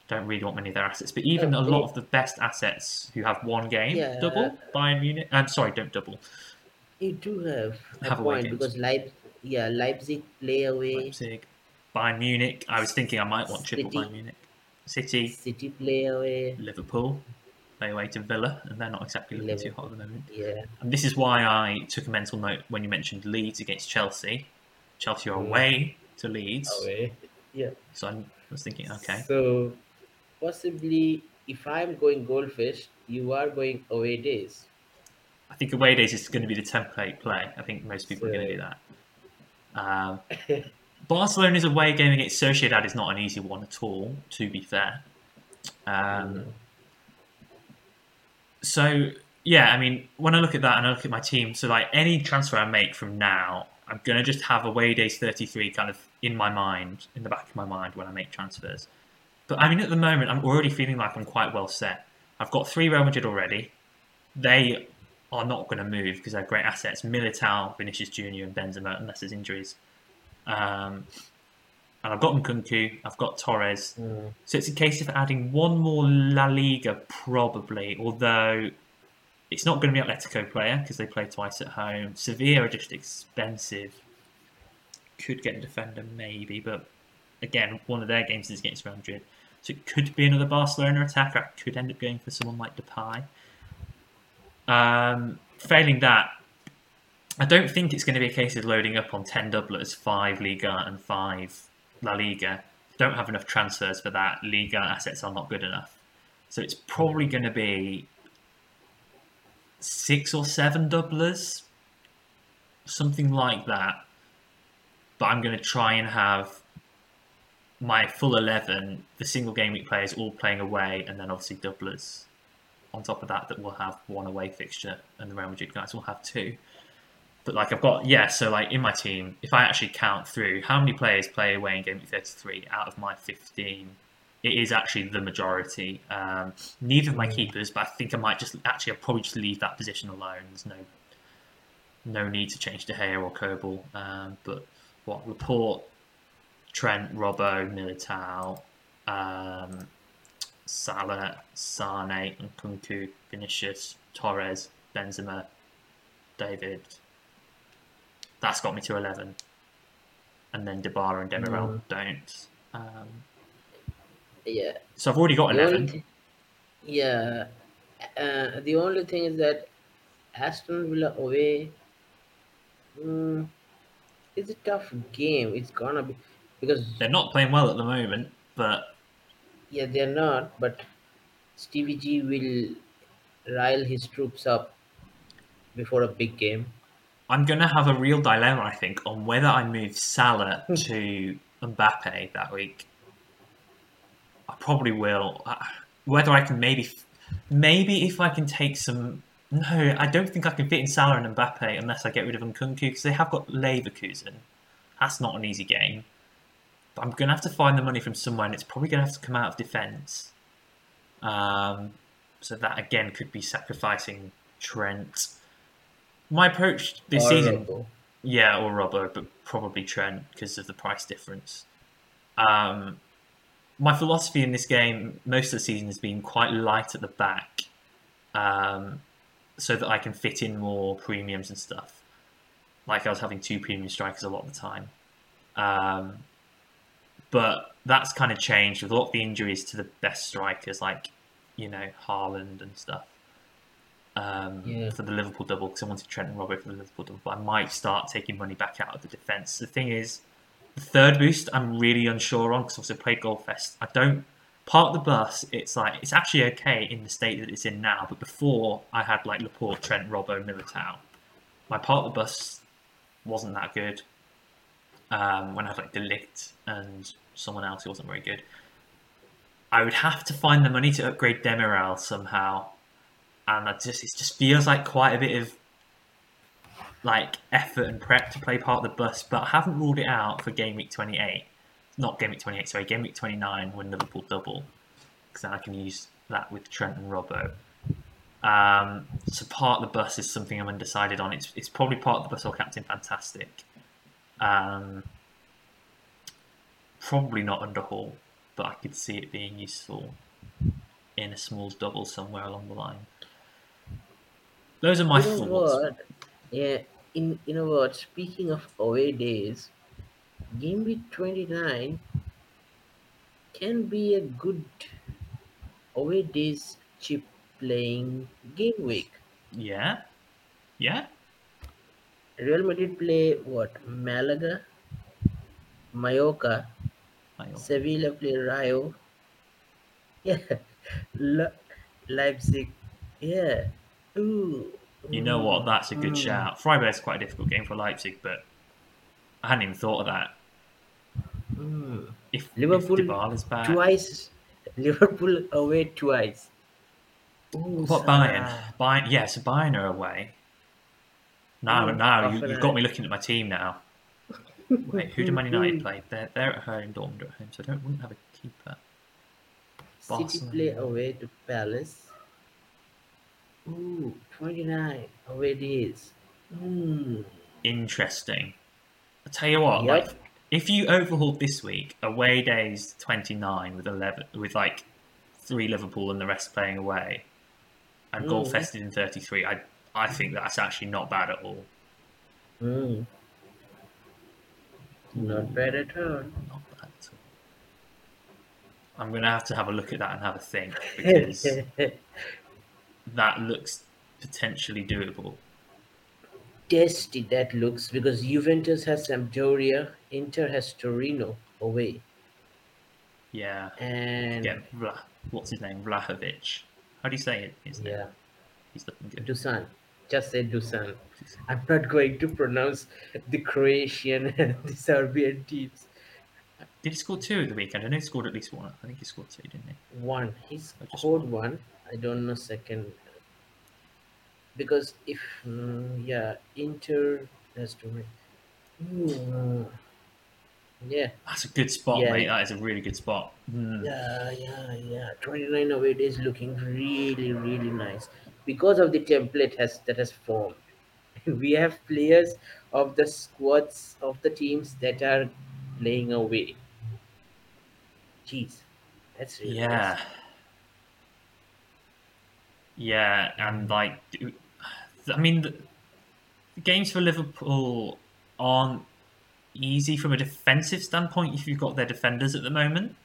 don't really want many of their assets. But even a lot of the best assets who have one game Yeah. double Bayern Munich. I'm sorry, don't double. You do have a Have away point games. because Leip, yeah, Leipzig play away, Leipzig, Bayern Munich. I was thinking I might want triple City. Bayern Munich. City, City play away. Liverpool, play away to Villa, and they're not exactly looking too hot at the moment. Yeah, And this is why I took a mental note when you mentioned Leeds against Chelsea. Chelsea are Mm. away to Leeds, away. Yeah. so I was thinking, okay, So possibly, if I'm going Goalfest, you are going away days. I think away days is going to be the template play. I think most people are going to do that. Um, Barcelona's away game against Sociedad is not an easy one at all, to be fair. Um, so yeah, I mean, when I look at that and I look at my team, so like any transfer I make from now, I'm gonna just have away days 33 kind of in my mind, in the back of my mind when I make transfers. But I mean, at the moment, I'm already feeling like I'm quite well set. I've got three Real Madrid already. They are not going to move because they're great assets. Militao, Vinicius Junior, and Benzema, unless there's injuries. Um, and I've got Nkunku, I've got Torres. Mm. So it's a case of adding one more La Liga, probably, although it's not going to be Atletico player because they play twice at home. Sevilla are just expensive. Could get a defender, maybe, but again, one of their games is against Real Madrid. So it could be another Barcelona attacker. I could end up going for someone like Depay. Um, failing that, I don't think it's going to be a case of loading up on 10 doublers, 5 Liga and 5 La Liga. Don't have enough transfers for that. Liga assets are not good enough. So it's probably going to be six or seven doublers, something like that. But I'm going to try and have my full 11, the single game week players all playing away, and then obviously doublers on top of that that will have one away fixture, and the Real Madrid guys will have two. But like I've got yeah, so like in my team, if I actually count through how many players play away in game week 33 out of my 15, it is actually the majority. Um, neither of my Mm. keepers, but I think I might just actually I'll probably just leave that position alone. There's no no need to change De Gea or Kobel. Um, but what Laporte, Trent, Robbo, Militao, um, Salah, Sane, and Nkunku, Vinicius, Torres, Benzema, David. That's got me to 11. And then Dybala and Demiral Mm. don't. Um, Yeah. so I've already got The 11. thi- yeah. Uh, the only thing is that Aston Villa away. Mm, it's a tough game. It's gonna be because They're not playing well at the moment, but yeah, they're not. But Stevie G will rile his troops up before a big game. I'm to have a real dilemma, I think, on whether I move Salah to Mbappe that week. I probably will. Uh, Whether I can maybe, maybe if I can take some. No, I don't think I can fit in Salah and Mbappe unless I get rid of Nkunku because they have got Leverkusen. That's not an easy game. But I'm going to have to find the money from somewhere, and it's probably going to have to come out of defence. Um, so that again could be sacrificing Trent. My approach this Or season, Robbo. yeah, or Robbo, but probably Trent because of the price difference. Um, my philosophy in this game most of the season has been quite light at the back, um, so that I can fit in more premiums and stuff. Like I was having two premium strikers a lot of the time, um, but that's kind of changed with a lot of the injuries to the best strikers, like you know Haaland and stuff um, Yeah. for the Liverpool double because I wanted Trent and Robert for the Liverpool double. But I might start taking money back out of the defence. The thing is, the third boost I'm really unsure on because I also played Goalfest. I don't park the bus. It's like it's actually okay in the state that it's in now. But before I had like Laporte, Trent, Robbo, Militao. My park the bus wasn't that good. Um, when I had like De Ligt and someone else who wasn't very good. I would have to find the money to upgrade Demiral somehow and that just it just feels like quite a bit of like effort and prep to play part of the bus, but I haven't ruled it out for game week 28. not game week 28, sorry, game week 29 when Liverpool double, because then I can use that with Trent and Robbo. Um, so part of the bus is something I'm undecided on. It's it's probably part of the bus or Captain Fantastic. Um, probably not under Hall, but I could see it being useful in a small double somewhere along the line. Those are my thoughts. what? Yeah, in you know what? Speaking of away days, game week twenty nine can be a good away days chip playing game week. Yeah, yeah. Real Madrid play what? Malaga, Mallorca, Sevilla play Rayo. Yeah, Le- Leipzig. Yeah. Ooh. You know what? That's a good Mm. shout. Freiburg's quite a difficult game for Leipzig, but I hadn't even thought of that. Mm. If Liverpool if Dybala's back, Twice. Liverpool away twice. Ooh, what Bayern? Bayern, yes, Bayern are away. Now, Mm, now you, you've got me looking at my team now. Wait, who do Man United play? They're, they're at home, Dortmund are at home, so I don't wouldn't have a keeper. City play away to Palace. Ooh, 29 away days. Hmm. Interesting. I tell you what, Yep. like if you overhauled this week, away days twenty nine with eleven with like three Liverpool and the rest playing away, and goal Mhm. fested in thirty three, I I think that's actually not bad at all. Hmm. Not bad at all. Not bad at all. I'm gonna have to have a look at that and have a think because that looks potentially doable. Tasty that looks because Juventus has Sampdoria, Inter has Torino away, Yeah. and Get Vla, what's his name? Vlahovic. How do you say it? His name? yeah, He's looking good. Dusan. Just say Dusan. I'm not going to pronounce the Croatian and the Serbian teams. Did he score two at the weekend? I know he scored at least one. I think he scored two, didn't he? One. He scored one. I don't know second. Because if mm, yeah, Inter has to win. Mm, yeah, That's a good spot, Yeah. mate. That is a really good spot. Hmm. yeah, yeah, yeah. Twenty nine away days looking really, really nice because of the template has that has formed. We have players of the squads of the teams that are playing away. Jeez, that's really Yeah. nice. Yeah, and like, I mean, the, games for Liverpool aren't easy from a defensive standpoint if you've got their defenders at the moment.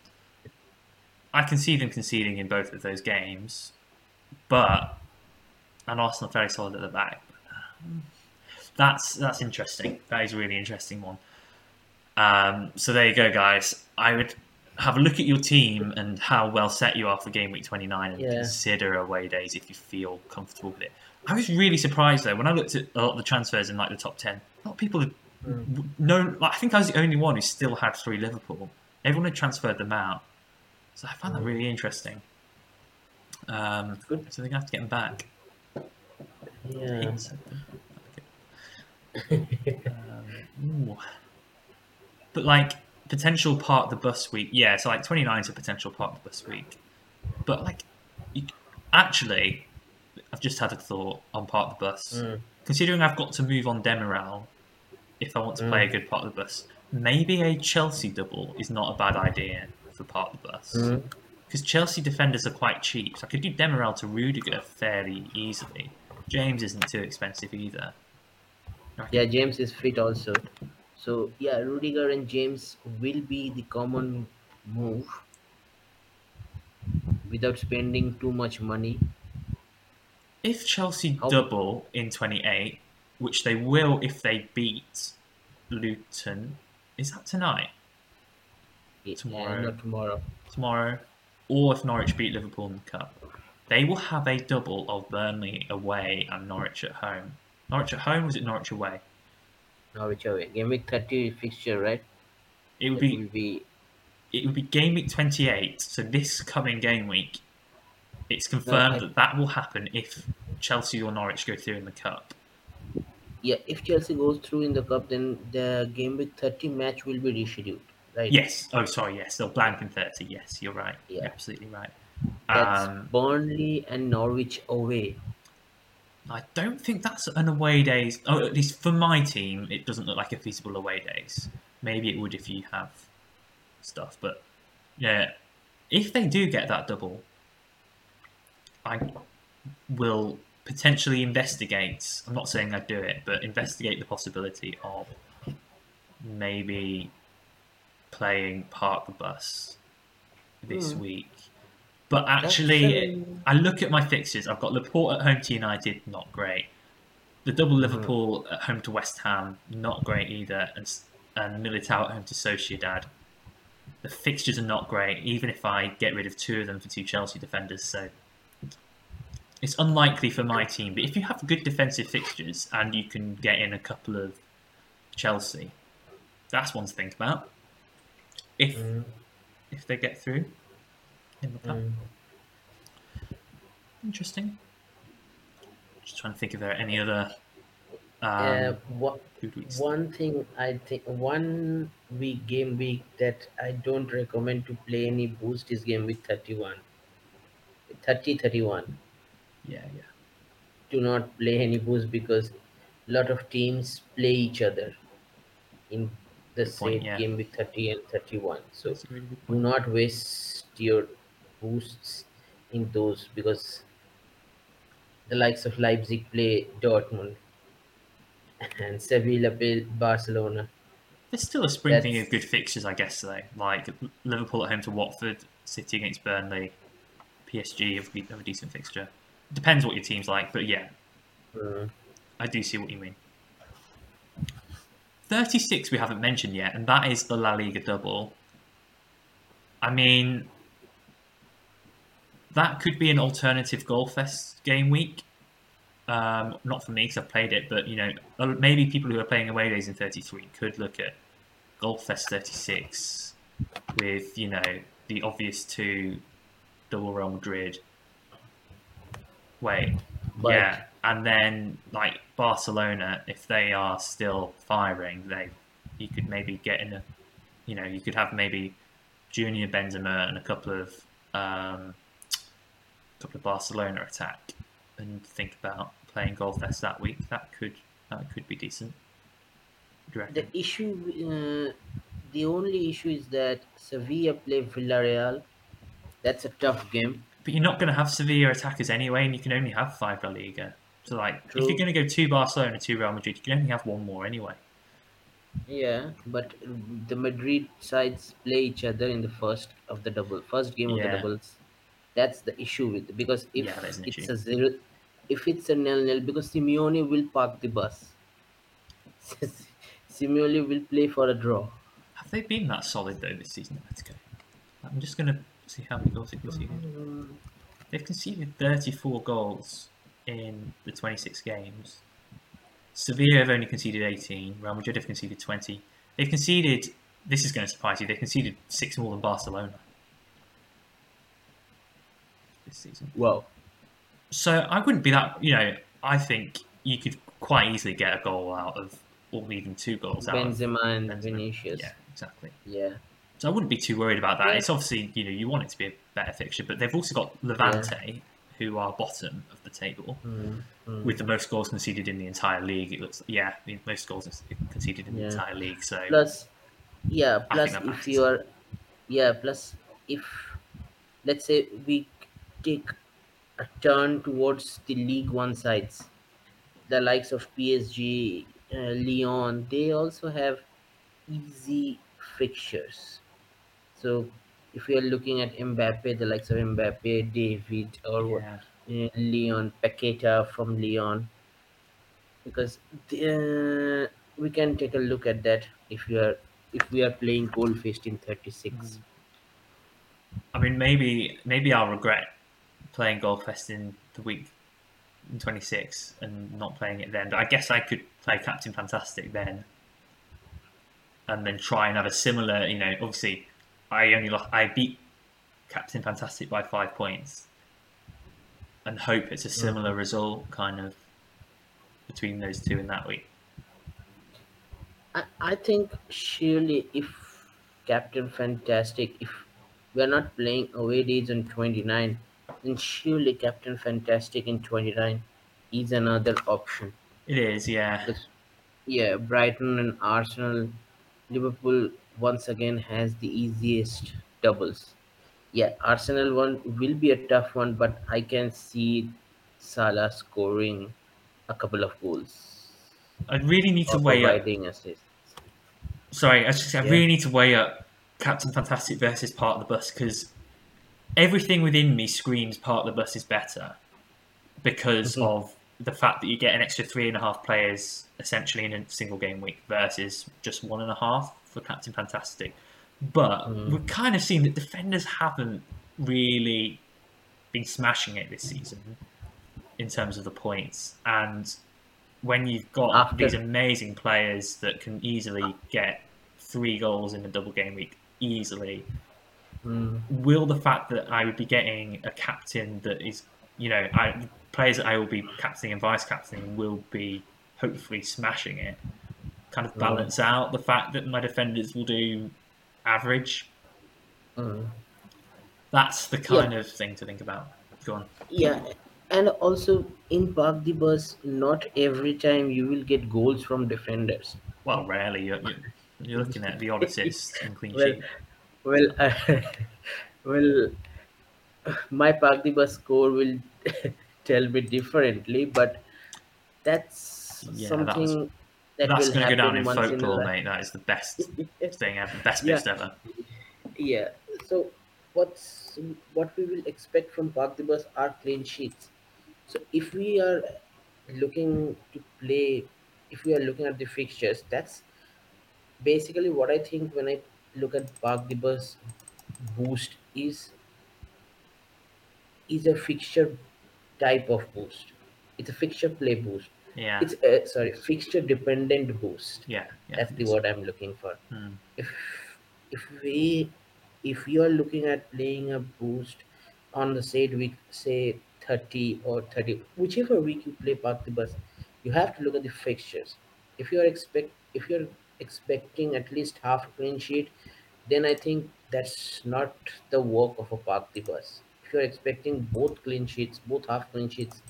I can see them conceding in both of those games, but and Arsenal very solid at the back. That's that's interesting. That is a really interesting one. Um, so there you go, guys. I would have a look at your team and how well set you are for game week 29 and Yeah. consider away days if you feel comfortable with it. I was really surprised though when I looked at a lot of the transfers in like the top 10. A lot of people had Mm. no, like, I think I was the only one who still had three Liverpool. Everyone had transferred them out. So I found that Mm. really interesting. Um, Good. So they're to have to get them back. Yeah. um. But like potential part of the bus week, yeah. So like 29 is a potential part of the bus week. But like, you, actually, I've just had a thought on part of the bus. Mm. Considering I've got to move on Demiral, if I want to play a good part of the bus, maybe a Chelsea double is not a bad idea for part of the bus. Mm. Because Chelsea defenders are quite cheap. So I could do Demiral to Rudiger fairly easily. James isn't too expensive either. Yeah, James is fit also. So yeah, Rudiger and James will be the common move without spending too much money. If Chelsea How- double in 28, which they will if they beat Luton, is that tonight? Yeah, uh, Tomorrow. not tomorrow. Tomorrow? Or if Norwich beat Liverpool in the Cup? They will have a double of Burnley away and Norwich at home. Norwich at home, was it Norwich away? Norwich away. Game week thirty fixture, right? It would It be will be it would be game week 28 so this coming game week it's confirmed I- that that will happen if chelsea or norwich go through in the cup yeah. If Chelsea goes through in the cup, then the game week thirty match will be rescheduled. right? Yes. Oh, sorry. Yes, they'll blank in thirty. Yes, you're right. Yeah. You're absolutely right. That's Um, Burnley and Norwich away. I don't think that's an away days. Oh, at least for my team, it doesn't look like a feasible away days. Maybe it would if you have stuff, but yeah, if they do get that double, I will potentially investigate. I'm not saying I'd do it, but investigate the possibility of maybe playing Park the Bus this Hmm. week. But actually, I look at my fixtures. I've got Laporte at home to United, not great. The double Liverpool at home to West Ham, not great either, and and Militao at home to Sociedad. The fixtures are not great, even if I get rid of two of them for two Chelsea defenders. So it's unlikely for my team. But if you have good defensive fixtures and you can get in a couple of Chelsea, that's one to think about. If Mm, if they get through in the cup. mm. Interesting. Just trying to think if there are any other. Um, Uh, what, one thing I think one week game week that I don't recommend to play any boost is game week 31. 30 31. Yeah, yeah. Do not play any boost because a lot of teams play each other in the Good point, same yeah. game week 30 and 31. So really do not waste your boosts in those because the likes of Leipzig play Dortmund and Sevilla play Barcelona. There's still a sprinkling That's- of good fixtures, I guess, though. Like Liverpool at home to Watford, City against Burnley, PSG have, have a decent fixture. Depends what your team's like, but yeah, Mm. I do see what you mean. 36 we haven't mentioned yet, and that is the La Liga double. I mean, that could be an alternative Goalfest game week. Um, not for me because I've played it, but you know, maybe people who are playing away days in 33 could look at Goalfest 36 with, you know, the obvious two double Real Madrid. Wait, But yeah, and then like Barcelona, if they are still firing, they you could maybe get in a, you know, you could have maybe Junior Benzema and a couple of um, couple of Barcelona attack, and think about playing Goalfest that week. That could that could be decent. Do you reckon? the issue, uh, the only issue is that Sevilla play Villarreal. That's a tough game. But you're not going to have Sevilla attackers anyway, and you can only have five La Liga. So like, if you're going to go two Barcelona, two Real Madrid, you can only have one more anyway. Yeah, but the Madrid sides play each other in the first of the double, first game of the doubles. That's the issue with because if Yeah, it's a zero, if it's a nil nil, because Simeone will park the bus. Simeone will play for a draw. Have they been that solid though this season, Atletico? I'm just going to see how many goals they've conceded. Mm. They've conceded 34 goals in the 26 games. Sevilla have only conceded 18. Real Madrid have conceded 20. They've conceded. This is going to surprise you. They've conceded six more than Barcelona this season. Wow. So I wouldn't be that. You know, I think you could quite easily get a goal out of, or even two goals out of Benzema and Benzema. Vinicius. Yeah, exactly. Yeah. So I wouldn't be too worried about that. Yeah. It's obviously you know you want it to be a better fixture, but they've also got Levante, who are bottom of the table Mm, mm. with the most goals conceded in the entire league. It looks yeah, the most goals conceded in the entire league. So plus yeah I plus if you are yeah plus if let's say we take a turn towards the league one sides. The likes of psg uh, Lyon they also have easy fixtures. So if are looking at mbappe the likes of mbappe david or yeah, uh, Lyon Paqueta from Lyon because the, uh, we can take a look at that if you are if we are playing Goalfest in 36. I mean maybe maybe I'll regret playing Goalfest in the week in 26 and not playing it then. But I guess I could play Captain Fantastic then, and then try and have a similar. You know, obviously, I only lost, I beat Captain Fantastic by five points, and hope it's a mm. similar result, kind of between those two in that week. I, I think surely if Captain Fantastic. If we are not playing away days on 29, then surely Captain Fantastic in 29 is another option. It is, yeah. Yeah, Brighton and Arsenal, Liverpool once again has the easiest doubles. Yeah, Arsenal one will be a tough one, but I can see Salah scoring a couple of goals I really need to weigh up. assists. Sorry, I, just, I Yeah. really need to weigh up Captain Fantastic versus Part of the Bus because everything within me screams Part of the Bus is better because Mhm. of the fact that you get an extra three and a half players essentially in a single game week versus just one and a half for Captain Fantastic. But Mm. we've kind of seen that defenders haven't really been smashing it this season in terms of the points. And when you've got After- these amazing players that can easily get three goals in a double game week easily, Mm. will the fact that I would be getting a captain that is, you know, I, players that I will be captaining and vice captaining will be hopefully smashing it, kind of balance out the fact that my defenders will do average. Mm. That's the kind of thing to think about. Go on. Yeah, and also in Park the Bus, not every time you will get goals from defenders. Well, rarely you're, you're, you're looking at the odd assist and clean sheet. well, well, my Park the Bus score will tell me differently, but that's Yeah, that was- something that That's will going to go down in once in folklore, mate. That is the best thing ever, best Yeah. bits ever. Yeah. So what's what we will expect from Bus are clean sheets. So if we are looking to play, if we are looking at the fixtures, that's basically what I think when I look at Park the Bus boost is is a fixture type of boost. It's a fixture play boost. Yeah, It's a, sorry fixture dependent boost. yeah, yeah. That's the word I'm looking for Hmm. if if we if you are looking at playing a boost on the said week say 30 or 30 whichever week you play park the bus you have to look at the fixtures if you are expect if you're expecting at least half a clean sheet then i think that's not the work of a park the bus if you're expecting both clean sheets both half clean sheets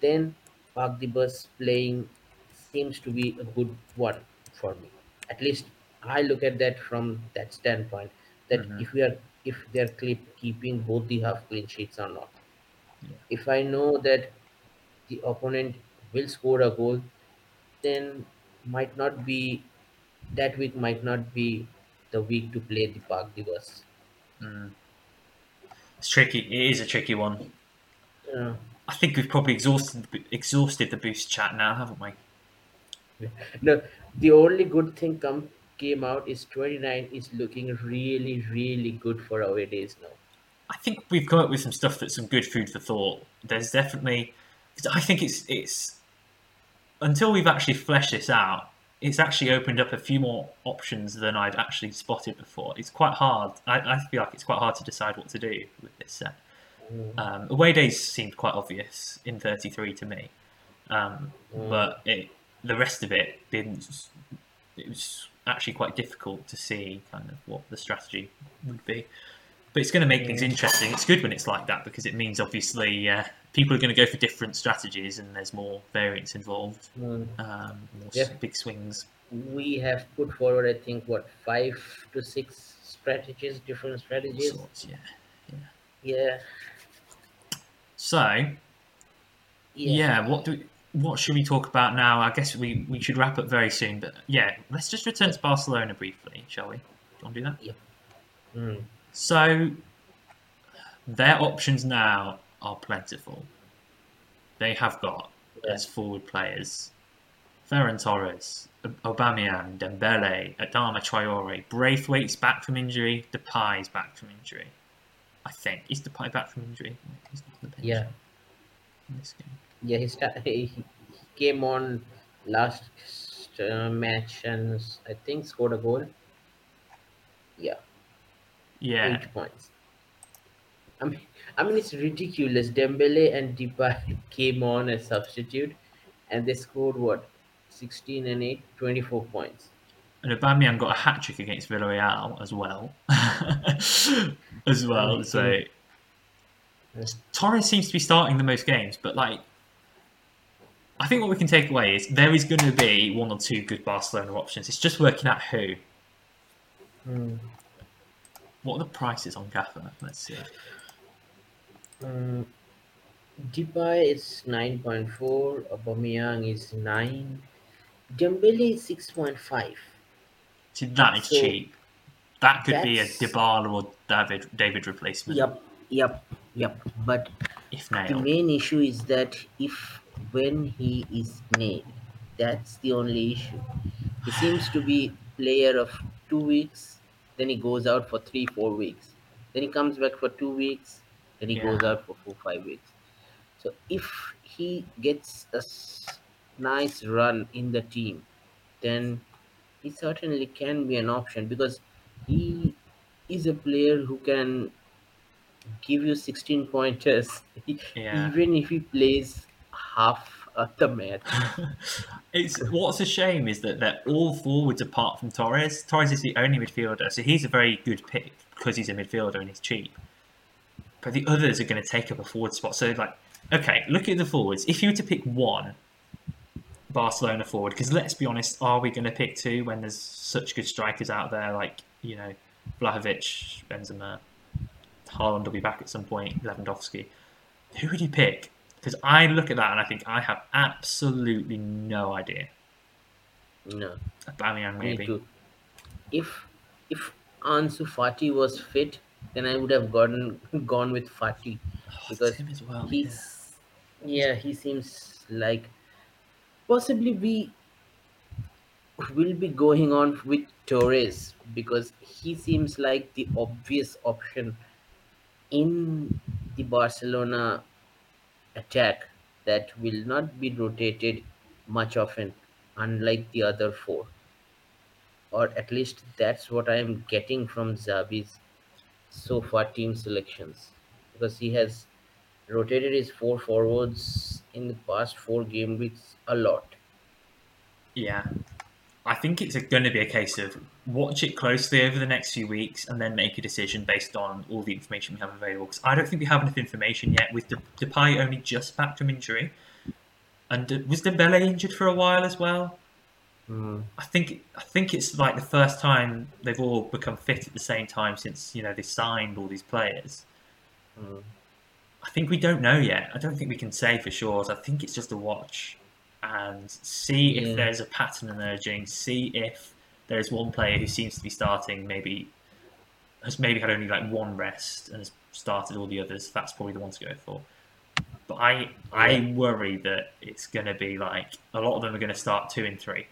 then Park the Bus playing seems to be a good one for me. At least I look at that from that standpoint. That Mhm. if we are if they are keep, keeping both the half clean sheets or not. Yeah. If I know that the opponent will score a goal, then might not be that week might not be the week to play the Park Bus. Mm. It's tricky. It is a tricky one. Uh, I think we've probably exhausted the, exhausted the boost chat now, haven't we? No, the only good thing come came out is 29 is looking really, really good for our days now. I think we've come up with some stuff that's some good food for thought. There's definitely, I think it's it's until we've actually fleshed this out, it's actually opened up a few more options than I'd actually spotted before. It's quite hard. I, I feel like it's quite hard to decide what to do with this set. Um, away days seemed quite obvious in 33 to me, um, Mm. but it, the rest of it didn't. It was actually quite difficult to see kind of what the strategy would be. But it's going to make things interesting. It's good when it's like that because it means obviously uh, people are going to go for different strategies and there's more variance involved, Mm. um, Yeah. big swings. We have put forward, I think, what five to six strategies, different strategies. Sorts, yeah. Yeah, yeah. So yeah, yeah, what do we, what should we talk about now? I guess we, we should wrap up very soon, but yeah, let's just return to Barcelona briefly, shall we? Do you want to do that? Mm. So their options now are plentiful. They have got Yeah. as forward players Ferran Torres, Aubameyang, Dembele, Adama Traore, Braithwaite's back from injury, Depay's back from injury. I think is Depay back from injury? He's not on the bench yeah, in yeah. He, sta- he he came on last uh, match and I think scored a goal. Yeah, Yeah, eight points. I mean, I mean it's ridiculous. Dembele and Depay came on as substitute, and they scored what, sixteen and 8, 24 points. And Aubameyang got a hat trick against Villarreal as well, as well. So. Torres seems to be starting the most games, but like, I think what we can take away is there is going to be one or two good Barcelona options. It's just working out who. Mm. What are the prices on Gaffer? Let's see. Um, Depay is 9.4, Aubameyang is 9, Dembele is 6.5. See, that is So, cheap. That could be a Dybala or David David replacement Yep, yep, yep. But if the main issue is that if when he is nailed, that's the only issue. He seems to be player of two weeks, then he goes out for three, four weeks. Then he comes back for two weeks, then he Yeah. goes out for four, five weeks. So if he gets a nice run in the team, then he certainly can be an option because he is a player who can give you 16 pointers Yeah. even if he plays half the man. It's what's a shame is that they're all forwards apart from Torres. Torres is the only midfielder, so he's a very good pick because he's a midfielder and he's cheap. But the others are going to take up a forward spot. So like, okay, look at the forwards. If you were to pick one Barcelona forward, because let's be honest, are we going to pick two when there's such good strikers out there like you know Vlahovic, Benzema, Haaland will be back at some point, Lewandowski. Who would you pick? Because I look at that and I think I have absolutely no idea. No, Aubameyang me maybe. If if Ansu Fati was fit, then I would have gone gone with Fati Oh, because well. he's yeah he seems like possibly we will be going on with Torres because he seems like the obvious option in the Barcelona attack that will not be rotated much often unlike the other four or at least that's what I am getting from Xavi's so far team selections because he has rotated his four forwards in the past four game weeks a lot. Yeah. I think it's going to be a case of watch it closely over the next few weeks and then make a decision based on all the information we have available. Because I don't think we have enough information yet. With De- Depay only just back from injury, and De- was Dembele injured for a while as well? Mm, I think I think it's like the first time they've all become fit at the same time since you know they signed all these players. mm. I think we don't know yet. I don't think we can say for sure. So I think it's just a watch and see if there's a pattern emerging. See if there's one player who seems to be starting, maybe has maybe had only like one rest and has started all the others. That's probably the one to go for. But I I worry that it's going to be like a lot of them are going to start two and three.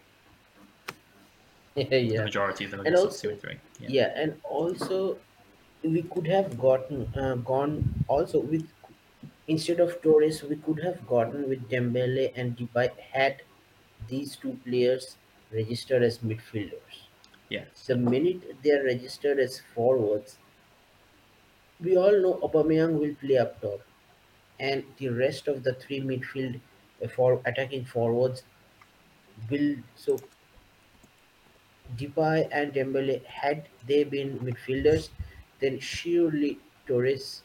Yeah, The yeah, majority of them are going to start two and three. Yeah. yeah, and also we could have gotten uh, gone also with instead of Torres, we could have gotten with Dembele and Depay had these two players registered as midfielders. Yeah. The minute they are registered as forwards, we all know Aubameyang will play up top, and the rest of the three midfield uh, for attacking forwards will so. Depay and Dembele, had they been midfielders, then surely Torres,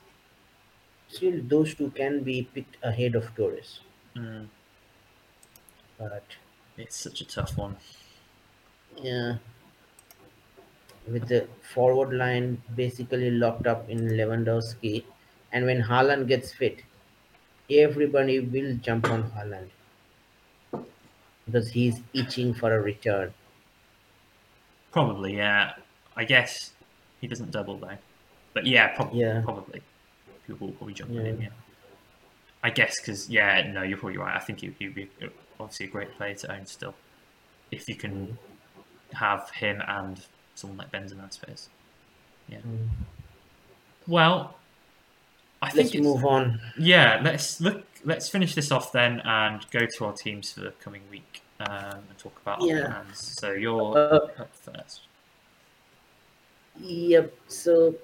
still those two can be picked ahead of Torres. Mm, But it's such a tough one. yeah, with the forward line basically locked up in Lewandowski, and when Haaland gets fit, everybody will jump on Haaland because he's itching for a return. Probably, yeah. I guess he doesn't double though. But yeah, prob- Yeah. probably. People will probably jump on him, yeah. I guess because, yeah, no, you're probably right. I think he would be obviously a great player to own still. If you can have him and someone like Benzema, I suppose. Mm. Well, I think Let's move on. yeah, let's look. Let's finish this off then and go to our teams for the coming week um, and talk about our Yeah. plans. So you're Uh, up first. Yep. So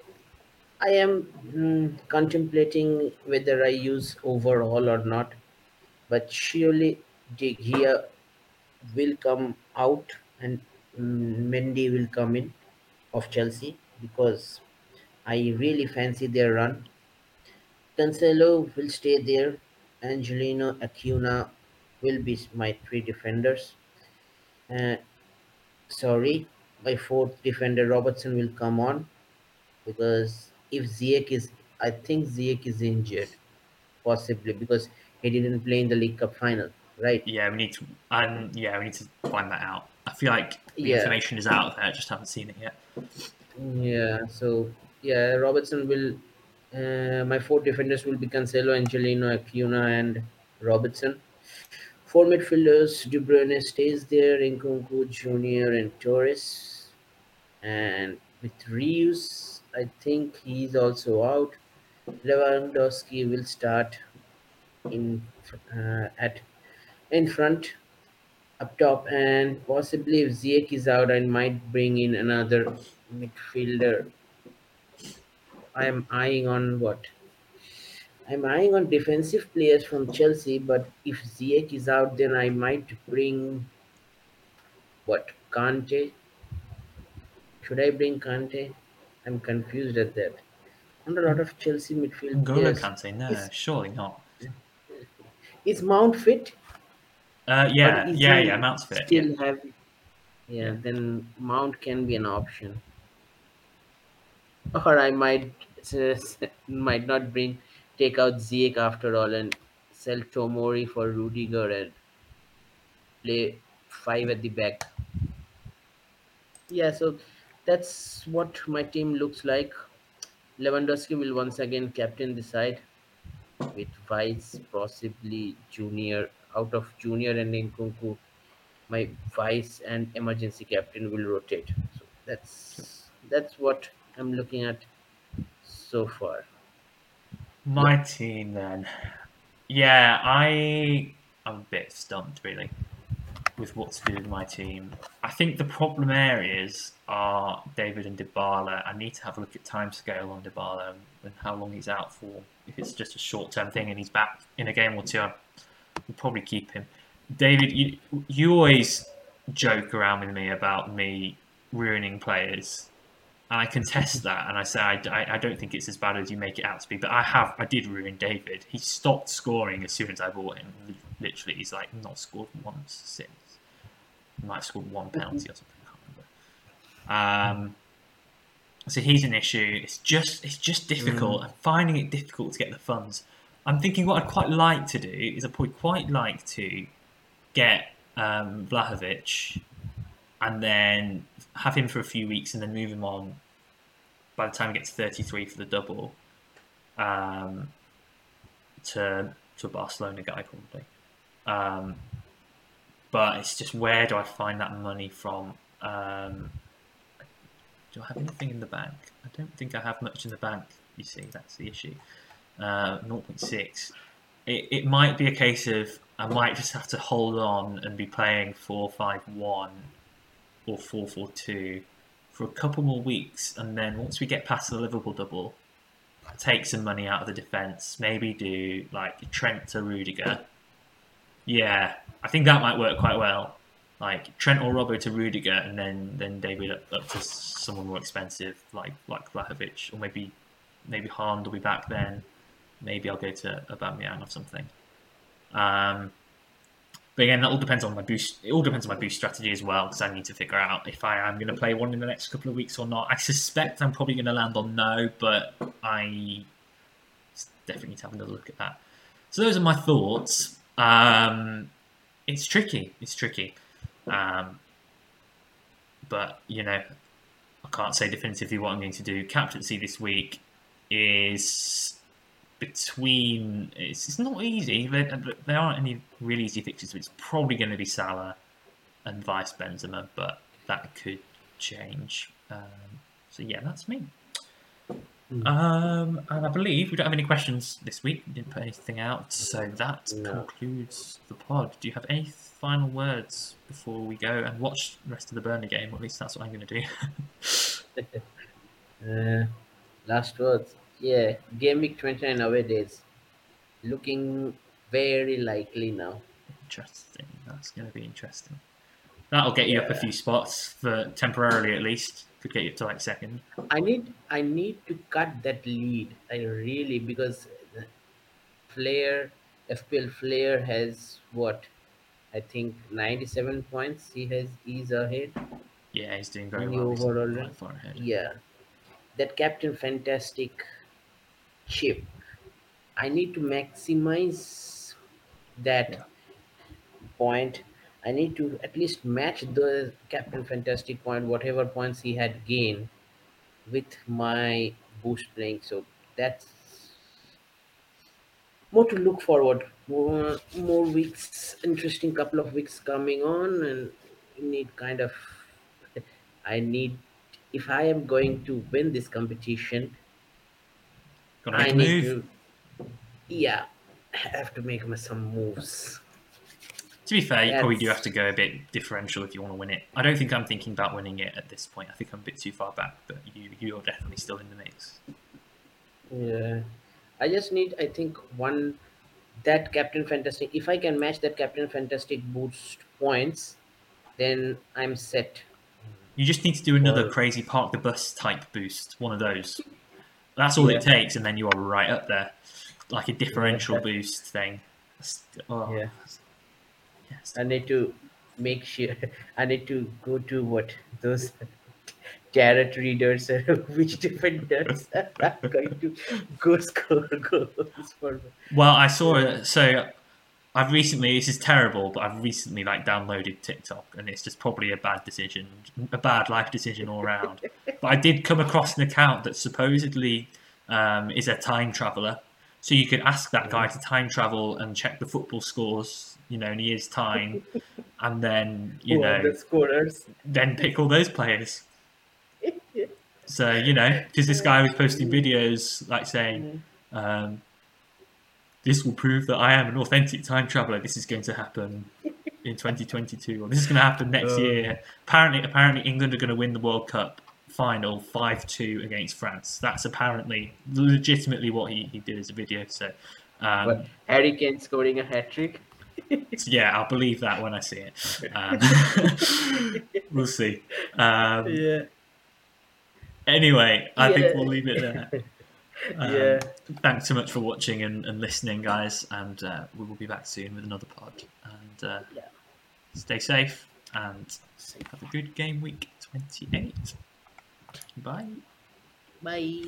I am mm, contemplating whether I use overall or not, but surely De Gea will come out and Mendy will come in of Chelsea because I really fancy their run. Cancelo will stay there. Angelino Acuna will be my three defenders. Uh, sorry, my fourth defender Robertson will come on because if Ziyech is, I think Ziyech is injured possibly because he didn't play in the League Cup final, right? Yeah, we need to. Um, yeah, we need to find that out. I feel like the Yeah, information is out there. I just haven't seen it yet. yeah. So yeah, Robertson will. Uh, my four defenders will be Cancelo, Angelino, Acuna, and Robertson. Four midfielders: De Bruyne stays there, Nkunku, Junior, and Torres. And with Reus, I think he's also out. Lewandowski will start in uh, at in front up top, and possibly if Ziyech is out, I might bring in another midfielder. I am eyeing on what? I'm eyeing on defensive players from Chelsea, but if Ziyech is out, then I might bring what? Kante? Should I bring Kante? I'm confused at that. And a lot of Chelsea midfield N'Golo players. Kante, no, surely not. is Mount fit? Uh, Or yeah, yeah, yeah. Mount's fit. Yeah. still have? Yeah, Yeah. then Mount can be an option. Or I might just, might not bring take out Ziyech after all and sell Tomori for Rudiger and play five at the back. Yeah, so that's what my team looks like. Lewandowski will once again captain the side with Vice possibly Junior out of Junior and Nkunku. My vice and emergency captain will rotate. So that's that's what I'm looking at so far. My team then. Yeah, I I'm a bit stumped really with what to do with my team. I think the problem areas are David and Dybala. I need to have a look at timescale on Dybala and, and how long he's out for. If it's just a short term thing and he's back in a game or two, I'll probably keep him. David, you you always joke around with me about me ruining players and I contest mm-hmm. that, and I say I, I, I don't think it's as bad as you make it out to be. But I have, I did ruin David. He stopped scoring as soon as I bought him. Literally, he's like not scored once since. He might have scored one mm-hmm. penalty or something. I can't remember. Um, so he's an issue. It's just, it's just difficult. Mm. I'm finding it difficult to get the funds. I'm thinking what I'd quite like to do is I'd probably quite like to get um, Vlahovic and then have him for a few weeks and then move him on by the time he gets 33 for the double um, to to a Barcelona guy probably. Um, but it's just where do I find that money from? Um, do I have anything in the bank? I don't think I have much in the bank. You see, that's the issue. Uh, 0.6. It, it might be a case of I might just have to hold on and be playing 4-5-1 or 4-4-2 for a couple more weeks, and then once we get past the Liverpool double, take some money out of the defence. Maybe do like Trent to Rudiger. Yeah, I think that might work quite well. Like Trent or Robbo to Rudiger, and then then David up, up to someone more expensive like like Vlahovic, or maybe maybe Haaland will be back then. Maybe I'll go to Aubameyang or something. Um, but again, that all depends on my boost. It all depends on my boost strategy as well, because I need to figure out if I am going to play one in the next couple of weeks or not. I suspect I'm probably going to land on no, but I definitely need to have another look at that. So those are my thoughts. Um, it's tricky. It's tricky. Um, but you know, I can't say definitively what I'm going to do. Captaincy this week is between. It's, it's not easy. There, there aren't any really easy fixtures. It's probably going to be Salah and Vice Benzema, but that could change. Um, so yeah, that's me. Um, and I believe we don't have any questions this week. We didn't put anything out, so that No. concludes the pod. Do you have any final words before we go and watch the rest of the Burnley game? Or at least that's what I'm going to do. Uh, last words. Yeah, game week 29 away days. Looking very likely now. interesting. That's going to be interesting. That'll get you up a few spots for temporarily, at least. Could get you up to like second. I need I need to cut that lead. I really because Flair FPL Flair has what I think 97 points. He has he's ahead. Yeah, he's doing very well. He's overall far ahead. Yeah, that Captain Fantastic chip. I need to maximize that Yeah. point. I need to at least match the Captain Fantastic point, whatever points he had gained, with my boost playing. So that's more to look forward. More, more weeks, interesting couple of weeks coming on, and need kind of. I need, if I am going to win this competition, I need move. to. Yeah, I have to make some moves. To be fair, you probably do have to go a bit differential if you want to win it. I don't think I'm thinking about winning it at this point. I think I'm a bit too far back, but you you're definitely still in the mix. Yeah, I just need, I think, one that Captain Fantastic. If I can match that Captain Fantastic boost points, then I'm set. You just need to do another crazy park the bus type boost, one of those. That's all it takes, and then you are right up there, like a differential boost thing. Oh, Yeah. yes. I need to make sure. I need to go to what those tarot readers or which defenders are going to go score goals for. Well, I saw it. So I've recently. This is terrible, but I've recently like downloaded TikTok, and it's just probably a bad decision, a bad life decision all around. but I did come across an account that supposedly um, is a time traveler. So you could ask that guy to time travel and check the football scores, you know, in a year's time, and then you know, the scorers? then pick all those players. So you know, because this guy was posting videos like saying, um, "This will prove that I am an authentic time traveler. This is going to happen in 2022, or this is going to happen next Uh. year." Apparently, apparently, England are going to win the World Cup final five two against France. That's apparently legitimately what he, he did as a video. So. Um, What Harry Kane scoring a hat trick? so yeah, I'll believe that when I see it. Um, we'll see. Um, Yeah, Anyway, I think we'll leave it there. Um, yeah. Thanks so much for watching and, and listening, guys. And uh, we will be back soon with another pod. And uh, Yeah. stay safe and have a good game week 28. Bye. Bye.